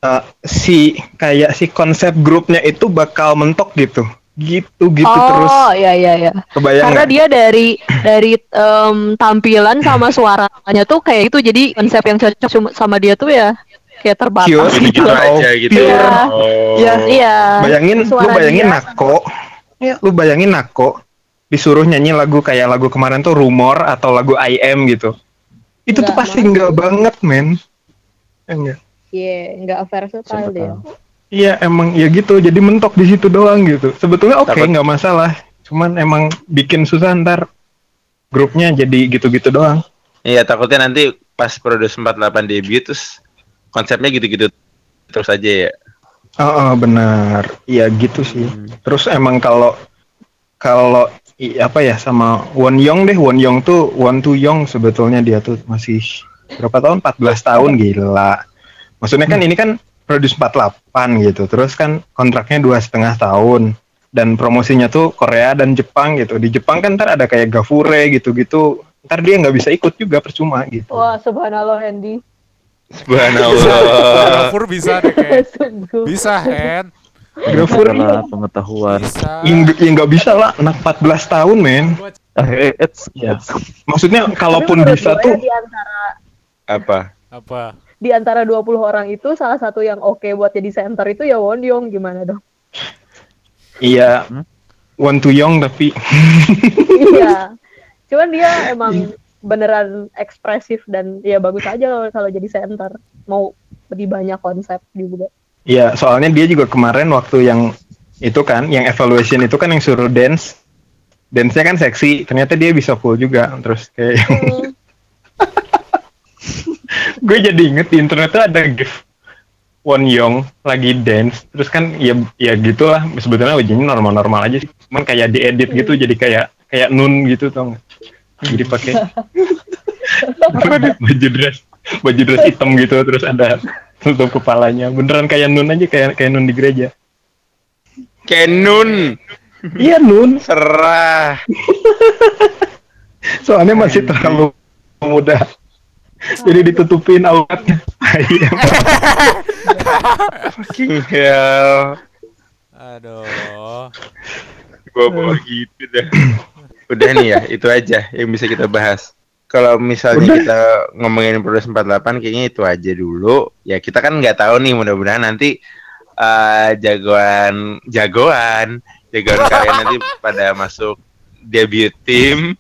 eh, si kayak si konsep grupnya itu bakal mentok gitu. Gitu gitu terus. oh iya iya iya. Kebayang karena nggak? dia dari dari em, tampilan sama [clears throat] suaranya tuh kayak gitu. Jadi konsep yang cocok sama dia tuh ya kayak terbatas gitu. Atau aja gitu. Ya. Iya. Oh. Iya. iya. Bayangin lu Suara bayangin dia. Nako. Ya lu bayangin Nako disuruh nyanyi lagu kayak lagu kemarin tuh rumor atau lagu I am gitu itu tuh pasti enggak banget men. Ya nggak? iya nggak versatile dia iya emang ya gitu. Jadi mentok di situ doang gitu. Sebetulnya oke Takut- nggak masalah. Cuman emang bikin susah ntar grupnya jadi gitu-gitu doang. Iya takutnya nanti pas Produce 48 debut terus konsepnya gitu-gitu terus aja ya. oh, oh, benar. Iya gitu sih. Hmm. terus emang kalau kalau apa ya sama Won Young deh. Won Young tuh Won Tu Young sebetulnya dia tuh masih berapa tahun? 14 tahun gila. Maksudnya kan ini kan produce 48 gitu. Terus kan kontraknya dua setengah tahun. Dan promosinya tuh Korea dan Jepang gitu. Di Jepang kan ntar ada kayak Gafure gitu-gitu. Ntar dia nggak bisa ikut juga percuma gitu. Wah subhanallah Hendy Subhanallah. Dapur bisa deh kayak. Bisa, Hen. [laughs] Gafure Segala pengetahuan. Bisa. ya nggak ya bisa lah anak 14 tahun men Eh, it's, Iya. it's, maksudnya kalaupun bisa gue tuh di antara Apa? Apa? di antara 20 orang itu salah satu yang oke buat jadi center itu ya Won Young gimana dong iya Hmm? Won Tu Young tapi iya cuman dia emang beneran ekspresif dan ya bagus aja kalau kalau jadi center mau lebih banyak konsep juga Iya, soalnya dia juga kemarin waktu yang itu kan, yang evaluation itu kan yang suruh dance, dance-nya kan seksi, ternyata dia bisa full juga, terus kayak Hmm, [laughs] gue jadi inget di internet tuh ada gif Won Young lagi dance, terus kan ya ya gitulah, sebetulnya ujiannya normal-normal aja sih, cuman kayak diedit gitu, jadi kayak kayak nun gitu tau? Jadi pakai [laughs] [laughs] baju dress, baju dress hitam gitu, terus ada tutup kepalanya, beneran kayak nun aja, kayak kayak nun di gereja. Kenun. Iya nun, Serah. [laughs] soalnya masih terlalu muda jadi ditutupin auratnya Iya. Fucking hell. Aduh. Gua bawa gitu dah. [clears throat] Udah nih ya, itu aja yang bisa kita bahas. Kalau misalnya Udah. kita ngomongin Produce 48 kayaknya itu aja dulu. Ya kita kan nggak tahu nih mudah-mudahan nanti eh, jagoan jagoan jagoan kalian nanti [laughs] pada masuk debut tim.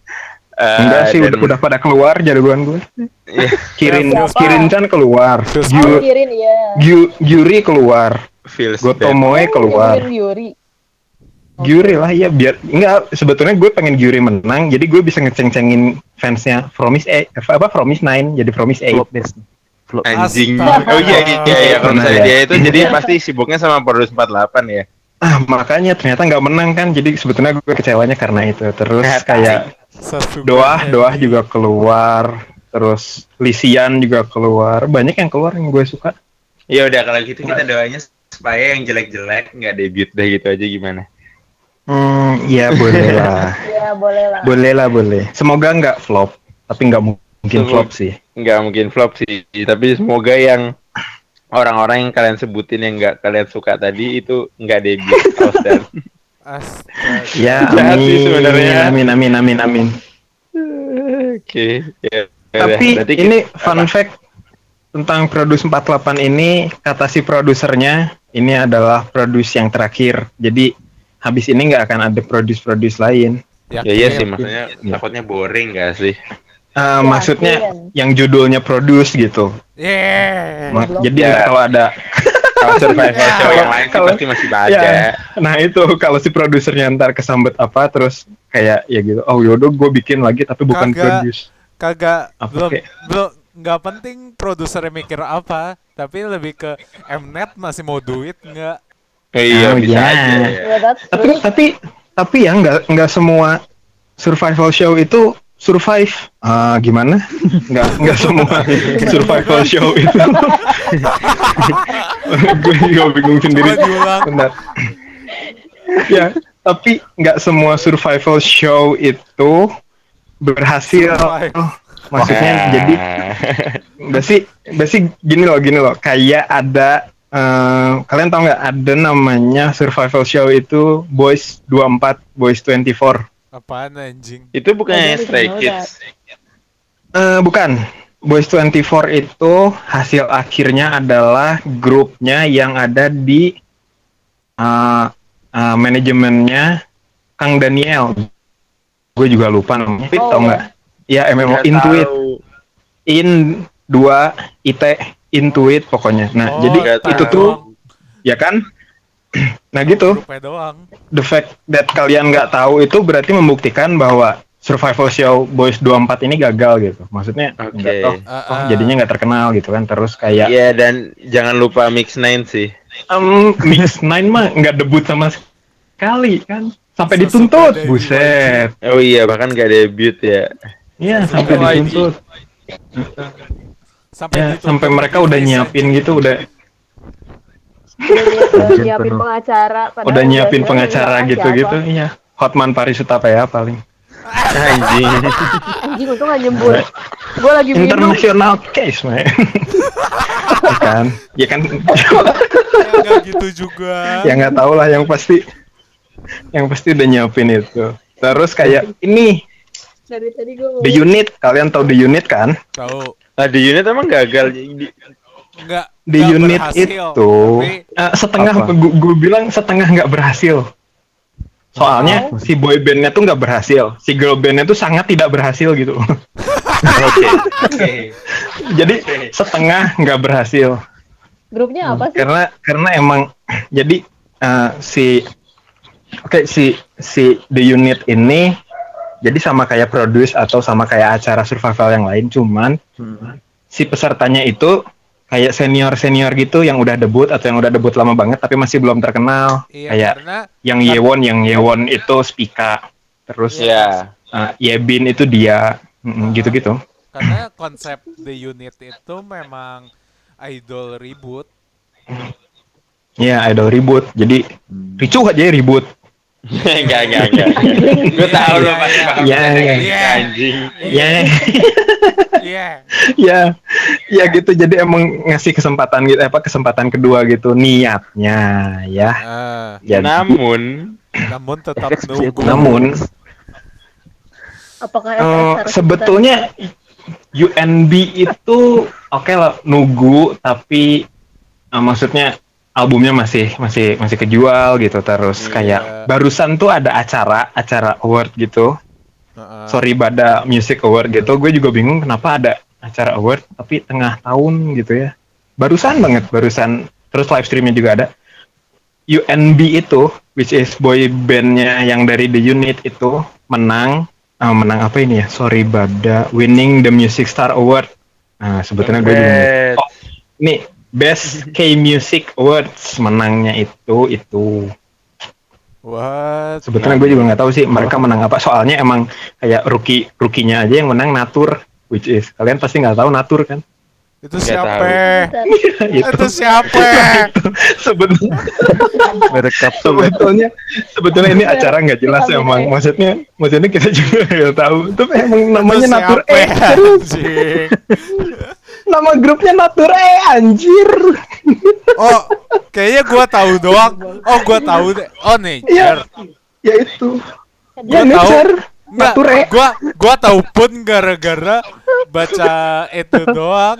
Eh, enggak sih dan- udah, udah pada keluar jagoan gue Iya. kirin Siapa? kirin kan keluar Terus Oh, Gyu- Kirin ya Gyu- Gyuri keluar feels. Gotomoe keluar Kirin Yuri Gyuri lah ya biar enggak sebetulnya gue pengen Gyuri menang jadi gue bisa ngeceng-cengin fansnya Promise A apa Promise 9 jadi Promise 8 flop nis. Flop. Anjing. Oh iya iya iya kalau Nah, misalnya ya. dia itu jadi pasti sibuknya sama Produce 48 ya. ah makanya ternyata nggak menang kan jadi sebetulnya gue kecewanya karena itu terus kayak Hendy. Doah juga keluar, terus Lisian juga keluar, banyak yang keluar yang gue suka. Ya udah kalau gitu kita doanya supaya yang jelek-jelek nggak debut deh gitu aja gimana. Hmm, iya [laughs] boleh lah, ya boleh lah boleh lah boleh. Semoga nggak flop, tapi nggak mungkin Semoga- flop sih. Nggak mungkin flop sih, tapi semoga yang orang-orang yang kalian sebutin yang nggak kalian suka tadi itu nggak debut [laughs] dan Astaga. Ya, Jahat sih amin, sebenarnya. amin, amin, amin, amin. Oke. Ya, Tapi berarti ini kita- fun fact tentang Produce 48 ini, kata si produsernya, ini adalah produce yang terakhir. Jadi habis ini nggak akan ada produce-produce lain. Ya iya sih Yakin. maksudnya Ya. takutnya boring gak sih? Eh, maksudnya Yakin. yang judulnya produce gitu. Yeah. Ma- Belum. jadi Ya. kalau ada Kalau survival [laughs] show yang lain sih Kalau- pasti masih baca. ya, nah itu kalau si produsernya ntar kesambet apa terus kayak ya gitu oh yaudah gue bikin lagi tapi bukan Kagak. produce Kagak Apa belum kek? belum nggak penting produsernya mikir apa, tapi lebih ke Mnet masih mau duit nggak? Eh, iya Oh, bisa ya. aja. ya. Tapi tapi tapi ya nggak nggak semua survival show itu survive Ah, gimana nggak nggak semua [laughs] survival show itu gue juga bingung sendiri. Bentar. ya tapi nggak semua survival show itu berhasil. Oh, maksudnya Wah. jadi [laughs] Basi, basi gini loh, gini loh. Kayak ada eh, kalian tahu nggak ada namanya survival show itu Boys 24, Boys 24. Apaan anjing? Itu bukannya Oh, Stray Kids. Eh, bukan. Boys 24 itu hasil akhirnya adalah grupnya yang ada di eh, eh, manajemennya Kang Daniel. Gue juga lupa namanya. Oh, tau nggak? Ya MMO Intuit. tahu. In 2 IT Intuit pokoknya. Nah, Oh, jadi tahu. itu tuh ya kan? [clears throat] Nah gitu, the fact that kalian nggak tahu itu berarti membuktikan bahwa survival show Boys 24 ini gagal gitu. Maksudnya Oke. nggak toh, Ah, toh ah. jadinya nggak terkenal gitu kan. Terus kayak Iya dan jangan lupa Mix Nine sih. em, Mix Nine mah nggak debut sama sekali kan. Sampai Sesuka dituntut, dari buset. Oh iya bahkan gak debut ya. Iya, sampai dituntut. Sampai Ya, ditutup sampai mereka udah nyiapin gitu, udah nyiapin pengacara. udah nyiapin pengacara gitu-gitu. Iya, Hotman Paris Utapaya paling. Anjing. Anjing untung gak nyebut. Gue lagi minum. International case, man. Ya kan, ya kan, Ya, nggak gitu juga. ya nggak tahu lah yang pasti, yang pasti udah nyiapin itu. Terus kayak ini Dari tadi gue The Unit, kalian tahu The Unit kan? Tahu. Nah, di unit emang gagal. Di- nggak Unit berhasil, itu tapi eh, setengah, gue bilang setengah nggak berhasil. Soalnya si boy bandnya tuh nggak berhasil, si girl bandnya tuh sangat tidak berhasil gitu. [laughs] Oke. Oke. Jadi setengah nggak berhasil. Grupnya apa sih? karena karena emang jadi eh, si oke si si the unit ini jadi sama kayak produce atau sama kayak acara survival yang lain cuman si pesertanya itu kayak senior senior gitu yang udah debut atau yang udah debut lama banget tapi masih belum terkenal. Iya, kayak karena yang Yewon yang Yewon itu Spika. Terus Ya. eh, Yebin itu dia. Mm-mm, gitu-gitu. Karena konsep The Unit itu memang idol ribut. ya idol ribut. Jadi ricuh aja ya ribut [laughs] Enggak, enggak, enggak. Gue tahu lu pasti bakal Iya, kayak iya. gitu, anjing. ya Iya. ya ya gitu jadi emang ngasih kesempatan gitu apa kesempatan kedua gitu niatnya ya Ah, jadi Namun, namun tetap nunggu. namun Apakah harus sebetulnya UNB itu oke lah nunggu tapi eh, maksudnya albumnya masih masih masih kejual gitu. Terus Iya. kayak barusan tuh ada acara acara award gitu. Heeh. sorry Bada Music Award gitu. Gue juga bingung kenapa ada acara award tapi tengah tahun gitu ya. Barusan banget barusan. Terus live streamnya juga ada. UNB itu which is boy bandnya yang dari The Unit itu menang. Ah, menang apa ini ya? Sorry Bada. Winning the Music Star Award. Nah sebetulnya gue juga oh, ini Best [laughs] K Music Awards menangnya itu itu. What? sebetulnya gue juga nggak tahu sih mereka menang apa. Soalnya emang kayak rookie rukinya aja yang menang natur which is kalian pasti nggak tahu natur kan? Itu Nggak siapa? tahu. itu. Itu siapa? [laughs] sebetulnya. Sebetulnya sebetulnya ini acara nggak jelas Kita emang. maksudnya maksudnya kita juga nggak tahu. Tapi emang namanya Itu natur e anjing? [laughs] nama grupnya natur e anjir Oh, kayaknya gua tahu doang. Oh, gua tahu deh. Oh. Nature. ya itu Gua ya tahu. nature Enggak, natur e gua gua tahu pun gara-gara baca itu doang.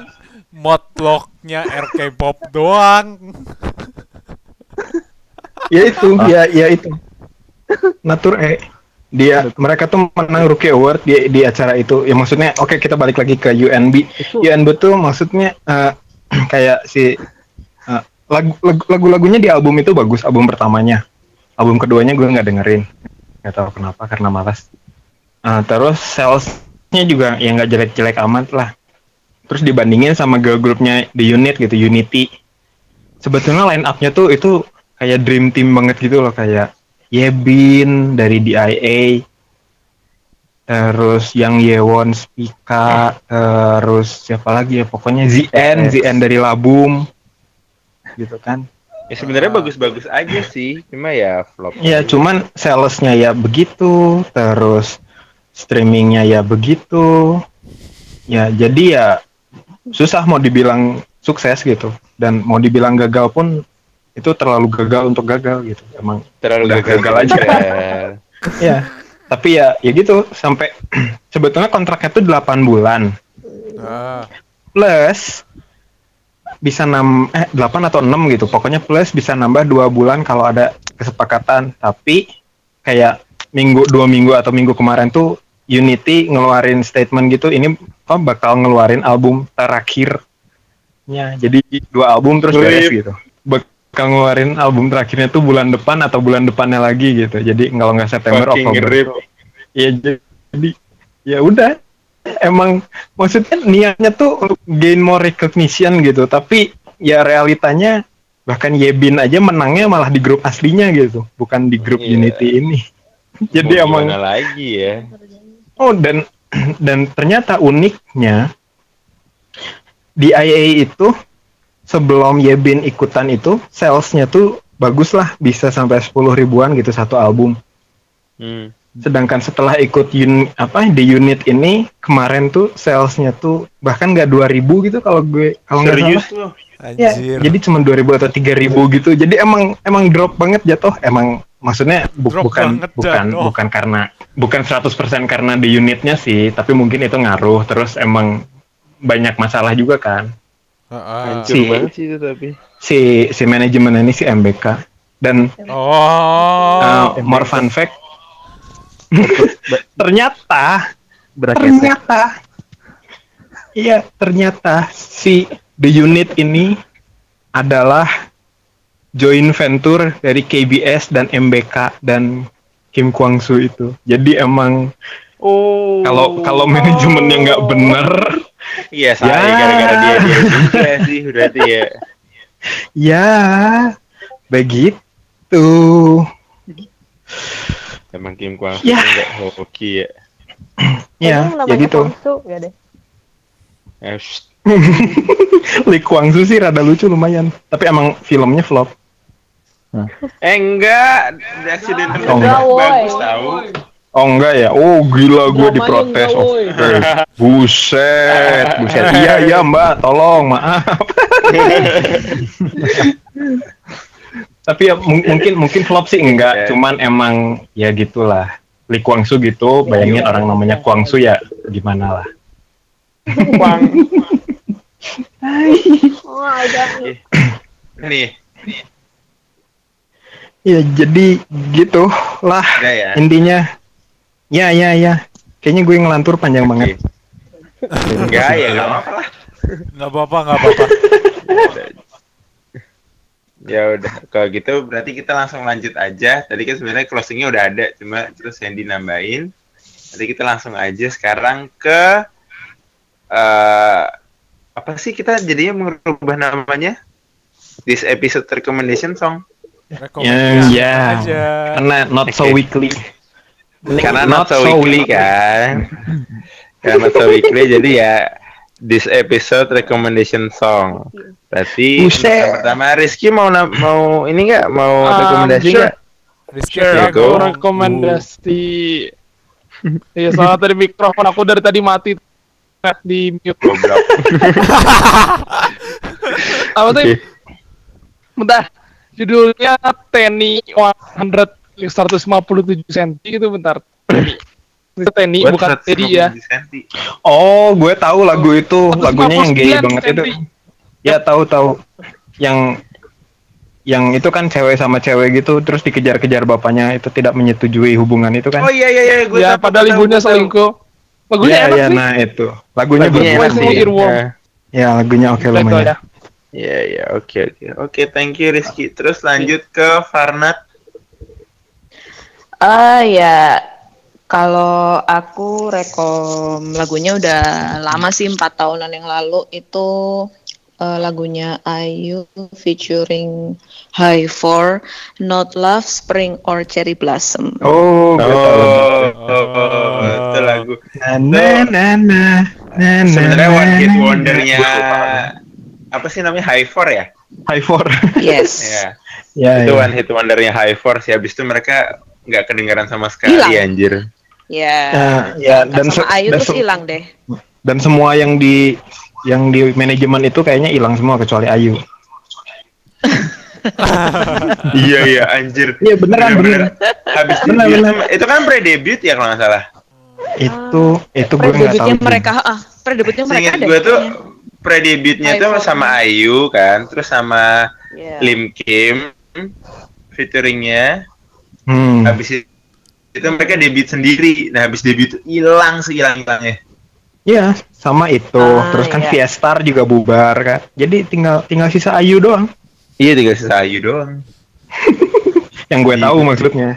Modlocknya RK Pop doang. ya itu ya ya itu Natur E dia mereka tuh menang Rookie Award di di acara itu. Ya maksudnya oke kita balik lagi ke UNB UNB tuh maksudnya eh, [clears throat] kayak si eh, lagu lagu- lagu-lagunya di album itu bagus album pertamanya. Album keduanya gue nggak dengerin. Nggak tahu kenapa karena malas. Eh, terus salesnya juga yang nggak jelek-jelek amat lah. Terus dibandingin sama girl groupnya The Unit gitu Unity. Sebetulnya line up-nya tuh itu kayak dream team banget gitu loh kayak Yebin dari DIA terus yang Yewon Spika. Terus siapa lagi ya? Pokoknya ZN Yes. ZN dari Labum. Gitu kan. Ya sebenarnya bagus-bagus aja sih, cuma ya flop. ya cuman salesnya ya begitu. Terus streamingnya ya begitu. Ya jadi ya susah mau dibilang sukses gitu. Dan mau dibilang gagal pun itu terlalu gagal untuk gagal gitu. Emang Terlalu gagal, gagal aja. Gagal. [laughs] ya tapi ya ya gitu. Sampai [clears throat] sebetulnya kontraknya tuh 8 bulan. Ah, plus bisa nam eh 8 atau 6 gitu. Pokoknya plus bisa nambah dua bulan kalau ada kesepakatan. Tapi kayak minggu dua minggu atau minggu kemarin tuh Unity ngeluarin statement gitu ini apa bakal ngeluarin album terakhirnya. Jadi dua album terus beres gitu bakal ngeluarin album terakhirnya tuh bulan depan atau bulan depannya lagi gitu jadi kalau nggak September Fucking Oktober rip. ya jadi ya udah emang maksudnya niatnya tuh untuk gain more recognition gitu tapi ya realitanya bahkan Yebin aja menangnya malah di grup aslinya gitu bukan di grup Iya. Unity ini jadi Mau emang lagi ya? oh dan [clears throat] dan ternyata uniknya di IA itu sebelum Yebin ikutan itu salesnya tuh bagus lah bisa sampai 10 ribuan gitu satu album Hmm. Sedangkan setelah ikut un, apa di unit ini kemarin tuh salesnya tuh bahkan nggak 2000 gitu kalau gue kalau nggak salah. Ya, anjir. jadi cuma 2000 atau 3000 gitu. Jadi emang emang drop banget jatuh. Emang maksudnya bu- Drop bukan banget bukan jatuh. bukan karena bukan 100% karena di unitnya sih, tapi mungkin itu ngaruh. Terus emang banyak masalah juga kan. Hancur Si- banget sih itu tapi. Si si manajemen ini si MBK dan Oh, uh, more fun fact. [laughs] Ternyata ternyata. Iya ternyata si the unit ini adalah joint venture dari KBS dan MBK dan Kim Kwang Soo itu. Jadi emang Oh. kalau kalau manajemennya nggak bener Iya, saya Ya. gara-gara dia dia juga sih berarti ya. ya begitu Emang Kim Kwang Soo Ya. enggak hoki ya. [clears throat] ya Emang ya namanya gitu Kwangsu, ya deh. Eh. [laughs] Lee Kwang Soo sih rada lucu lumayan tapi emang filmnya flop Eh enggak, The Accident Oh, enggak. bagus tahu. Oh enggak ya? Oh gila gue diprotes. enggak, Oh, eh, buset, buset. [laughs] Iya iya mbak, tolong maaf. [laughs] Tapi ya mung- mungkin mungkin flop sih enggak, cuman emang ya gitulah. Lee Kwang Soo gitu, bayangin orang namanya Kwang Soo ya gimana lah. Kwang. Oh, ada. Nih, Ya jadi gitu lah udah ya. intinya. Ya ya ya. Kayaknya gue ngelantur panjang banget. Enggak ya, enggak apa-apa lah. nggak apa-apa, nggak apa-apa. Ya udah, kalau gitu berarti kita langsung lanjut aja. Tadi kan sebenarnya closingnya udah ada, cuma terus Sandy nambahin. Nanti kita langsung aja sekarang ke eh apa sih kita jadinya merubah namanya? This episode recommendation song. Rekomendasi ya. aja. Karena not so Oke. weekly. Karena not so weekly kan. Karena not so weekly jadi ya this episode recommendation song. Berarti pertama Rizky mau mau ini enggak mau Um, rekomendasi sure. enggak? Rizky Share Ya, aku go. rekomendasi. [laughs] Iya, soalnya tadi mikrofon aku dari tadi mati di mute. Goblok. Apa tuh? Bentar. Judulnya Tenny 100 157 cm gitu bentar. Itu Buat bukan 150 Teddy ya. Oh, gue tahu lagu itu, lagunya yang gay 159 banget itu. Ya tahu tahu. Yang yang itu kan cewek sama cewek gitu, terus dikejar-kejar bapaknya itu tidak menyetujui hubungan itu kan? Oh iya iya iya gue Ya, tahu, padahal ibunya selingkuh. Lagunya ya, enak ya, sih. nah itu. Lagunya, Lagunya bagus enak sih. Ya. Ya, lagunya oke itu lumayan. aja. Iya iya oke oke. Oke, thank you Rizky. Terus lanjut ke Farnat. Ah ya, kalau aku rekom lagunya udah lama sih empat tahunan yang lalu itu eh, lagunya Ayu featuring High Four, Not Love, Spring or Cherry Blossom. Oh, tahu. Oh, oh, itu lagu. Na na na na na na. Sebenarnya one hit wondernya apa sih namanya High Four ya? High four. Yes. [laughs] Ya. ya, itu ya. one hit wondernya High Four sih. Habis itu mereka nggak kedengaran sama sekali Hilang. anjir. Ya. Ya, ya, dan sama se- Ayu dan terus se- hilang deh. dan semua yang di yang di manajemen itu kayaknya hilang semua kecuali Ayu. [laughs] iya iya anjir. Iya beneran beneran. Habis Bener, debut bener. itu kan pre-debut ya kalau nggak salah. Itu itu gue nggak tahu. Mereka, ah, pre-debutnya mereka ada. gue tuh pre-debutnya tuh sama Ayu kan, terus sama Iya. Lim Kim featuringnya. Hmm. Habis itu mereka debut sendiri. Nah habis debut hilang sehilang hilangnya. Iya, sama itu. Ah, Terus kan iya. Fiestar juga bubar kan. Jadi tinggal tinggal sisa Ayu doang. Iya tinggal sisa Ayu doang. [laughs] Yang gue Iya. tahu maksudnya.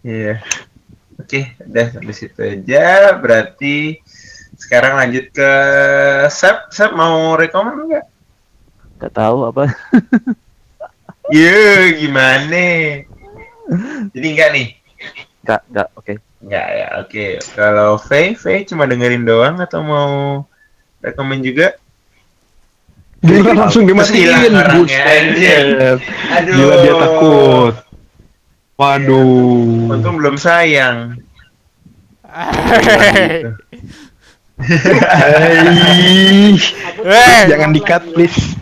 Iya. Oke, udah sampai situ aja. Berarti sekarang lanjut ke Sep. Sep mau rekomend nggak? Gak tahu apa. [laughs] Iya, gimana? Jadi enggak nih? Gak, gak, oke. Enggak ya, oke. Kalau Faye, Faye cuma dengerin doang atau mau rekomend juga? Gila langsung Terus hilang dimatiin. Buset. Aduh. Gila dia takut. Waduh. Untung belum sayang. Gitu. Hei. Hey. Jangan di-cut please.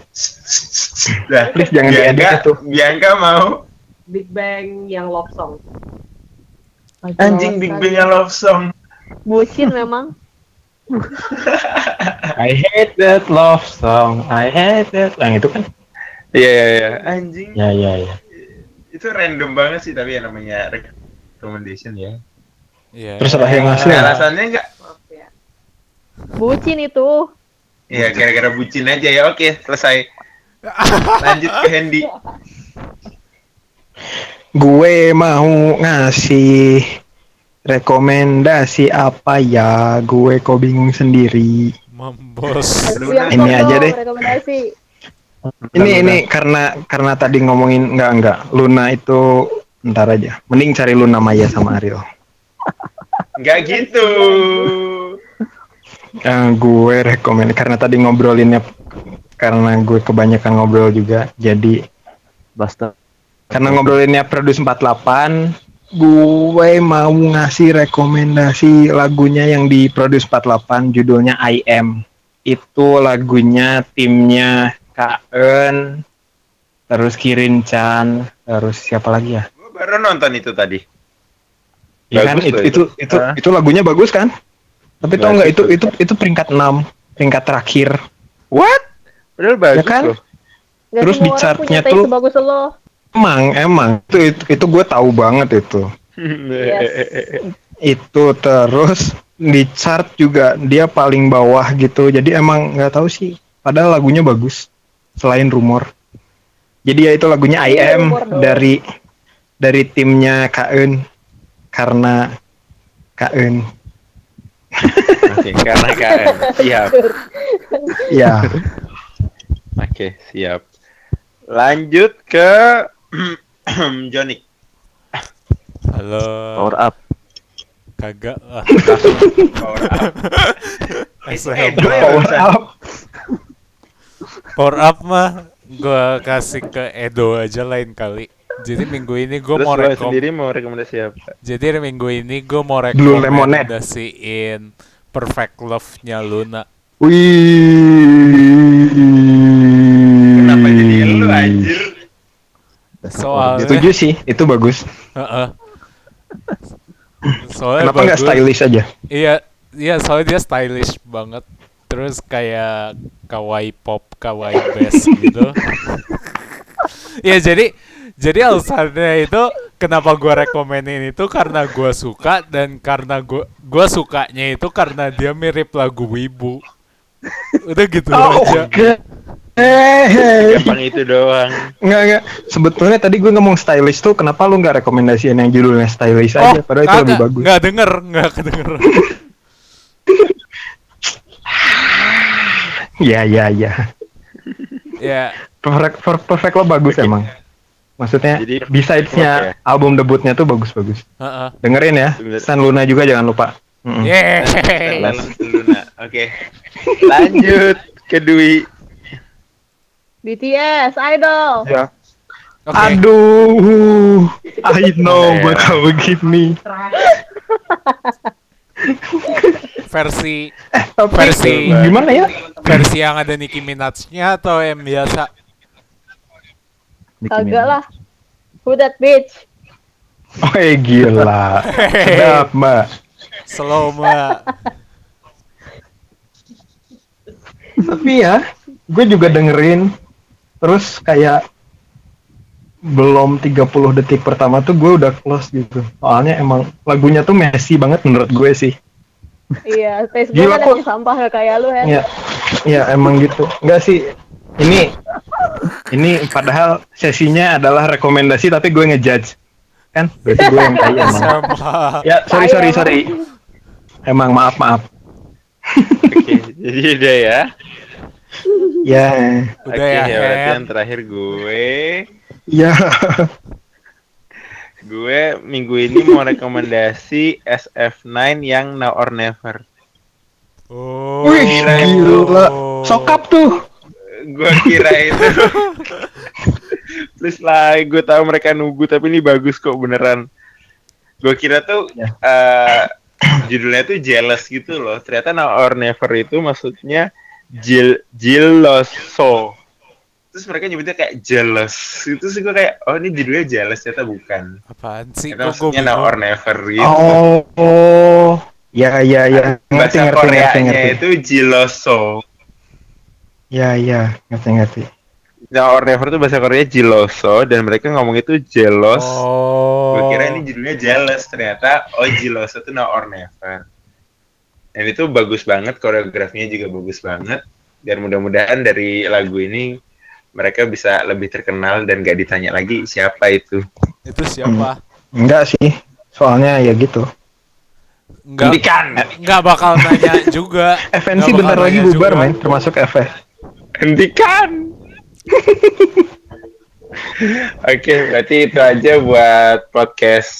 Nah, Please jangan diedit itu. Bianca mau Big Bang yang love song. anjing Big Bang yang love song. Bucin memang. [laughs] I hate that love song. I hate that. Yang itu kan? Iya iya iya. Anjing. Ya ya ya. Itu random banget sih tapi ya namanya recommendation ya. Iya. Terus apa yang ngasih? Ada alasannya enggak? Ya. Bucin itu. Iya, gara-gara bucin aja ya. Oke, selesai. [laughs] Lanjut ke Hendy. Gue mau ngasih rekomendasi apa ya? Gue kok bingung sendiri. Mampus. Aduh, Yang Ini aja deh. Rekomendasi. Ini ini karena karena tadi ngomongin enggak enggak Luna itu ntar aja. Mending cari Luna Maya sama Ariel. Enggak gitu. Eh, gue rekomend karena tadi ngobrolinnya karena gue kebanyakan ngobrol juga jadi Basta. Karena ngobrolinnya Produce 48 gue mau ngasih rekomendasi lagunya yang di Produce 48 judulnya I Am itu lagunya timnya Kaen terus Kirin Chan terus siapa lagi ya Gue baru nonton itu tadi. Ya kan Bagus itu loh itu itu. itu, lagunya bagus kan tapi tau nggak itu Bagus, itu itu peringkat 6 peringkat terakhir What? Padahal bagus kan? loh. Terus di chartnya tuh- sebagus lo. Emang emang itu itu, itu gue tahu banget itu Yes. itu terus di chart juga dia paling bawah gitu jadi emang nggak tahu sih padahal lagunya bagus selain rumor jadi ya itu lagunya I Iya, Am rumor doang. dari dari timnya Kaen karena Kaen Oke, karena KM. Siap. ya Oke, siap. Lanjut ke [clears throat] Johnny. Halo. Power up. Kagak lah. Power up. [laughs] SM. power up Power up mah gua kasih ke Edo aja lain kali. Jadi minggu ini gue Terus mau rekom. sendiri mau rekomendasi apa? Jadi minggu ini gue mau rekomendasiin Perfect Love-nya Luna. wih Kenapa jadi lu anjir? Soalnya, setuju sih itu bagus Heeh. [laughs] soalnya kenapa nggak bagus. stylish aja Iya, iya soalnya dia stylish banget. Terus kayak kawaii pop, kawaii bass gitu. Iya [laughs] jadi jadi alasannya itu kenapa gua rekomenin itu karena gua suka dan karena gua gua sukanya itu karena dia mirip lagu Wibu. Udah gitu aja. Eh Gampang itu doang. Enggak, enggak. Sebetulnya tadi gue ngomong stylish tuh, kenapa lu nggak rekomendasiin yang judulnya stylish aja? Padahal itu lebih Oh, bagus. nggak denger, nggak kedenger. Iya, [laughs] iya, iya. ya, Perfect, per- perfect lo bagus emang. Maksudnya, Jadi, besides-nya oke. album debutnya tuh bagus-bagus. heeh. Dengerin ya. San Luna juga jangan lupa. Mm-mm. Yeay. Langsung Luna. Oke. Lanjut ke Dwi. BTS, Idol. Ya. Oke. Aduh, I know but how give me. Versi Tapi Versi- gimana ya? versi yang ada Nicki Minaj-nya atau yang biasa? Nicki Kagak lah. Who that bitch? Oh eh, gila. Sedap, Mbak. Slow mbak. Tapi ya, gue juga dengerin. Terus kayak belum 30 detik pertama tuh gue udah close gitu. Soalnya emang lagunya tuh messy banget menurut gue sih. Iya, taste gue kan sampah gak kayak lu, Hen. Iya, iya emang gitu. Enggak sih. Ini ini padahal sesinya adalah rekomendasi tapi gue ngejudge. Kan? Berarti gue yang kayak emang. Ya, sorry sorry emang. sorry. Emang maaf maaf. Oke, jadi udah ya. Ya. Udah Oke, ya, ya berarti yang terakhir gue. Ya. Gue minggu ini mau rekomendasi SF9 yang Now or Never. Oh. Wih, gila. Sokap tuh. Gue kira itu. [laughs] Please lah, gue tahu mereka nunggu tapi ini bagus kok beneran. Gue kira tuh Ya. eh, judulnya tuh jealous gitu loh. Ternyata Now or Never itu maksudnya jil jiloso. Terus mereka nyebutnya kayak jealous. Itu sih gue kayak, oh ini judulnya jealous ternyata bukan. Apaan sih? Ternyata maksudnya Now or Never gitu. Oh, oh. Ya ya ya. Bahasa ngerti Koreanya ngerti. itu jiloso. Ya ya, ngerti ngerti. Now or Never tuh bahasa Korea jiloso dan mereka ngomong itu jealous. Oh. Gue kira ini judulnya jealous ternyata oh jiloso itu now or never. Dan itu bagus banget koreografinya juga bagus banget dan mudah-mudahan dari lagu ini mereka bisa lebih terkenal dan gak ditanya lagi siapa itu. Itu siapa? Enggak sih. Soalnya ya gitu. Enggak. Hentikan. Enggak bakal nanya juga. [laughs] FNC bentar lagi bubar juga. main termasuk FF. Hentikan. [laughs] Oke, berarti itu aja buat podcast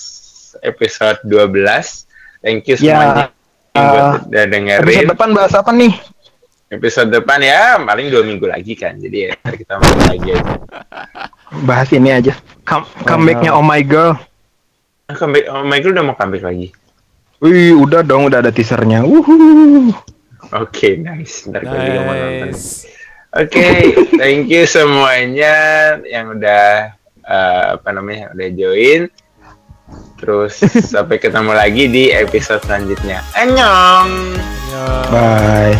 episode 12. Thank you Ya, semuanya yang uh, udah Episode dengerin. depan bahas apa nih? Episode depan ya paling dua minggu lagi kan. Jadi ya kita mulai lagi aja. Bahas ini aja. Come, comebacknya Oh My Girl. Ah, Comeback, oh Michael udah mau comeback lagi. Wih, udah dong, udah ada teasernya. Wuhu. Oke, nice. Ntar gue juga mau nonton. Nice. Oke, thank you semuanya yang udah eh, apa namanya udah join. Terus sampai ketemu lagi di episode selanjutnya. Annyeong. Bye.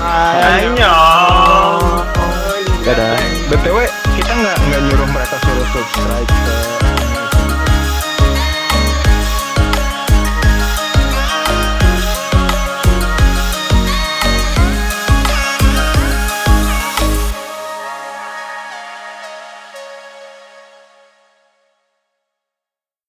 Bye. Annyeong. Dadah. BTW kita nggak nggak nyuruh mereka suruh subscribe.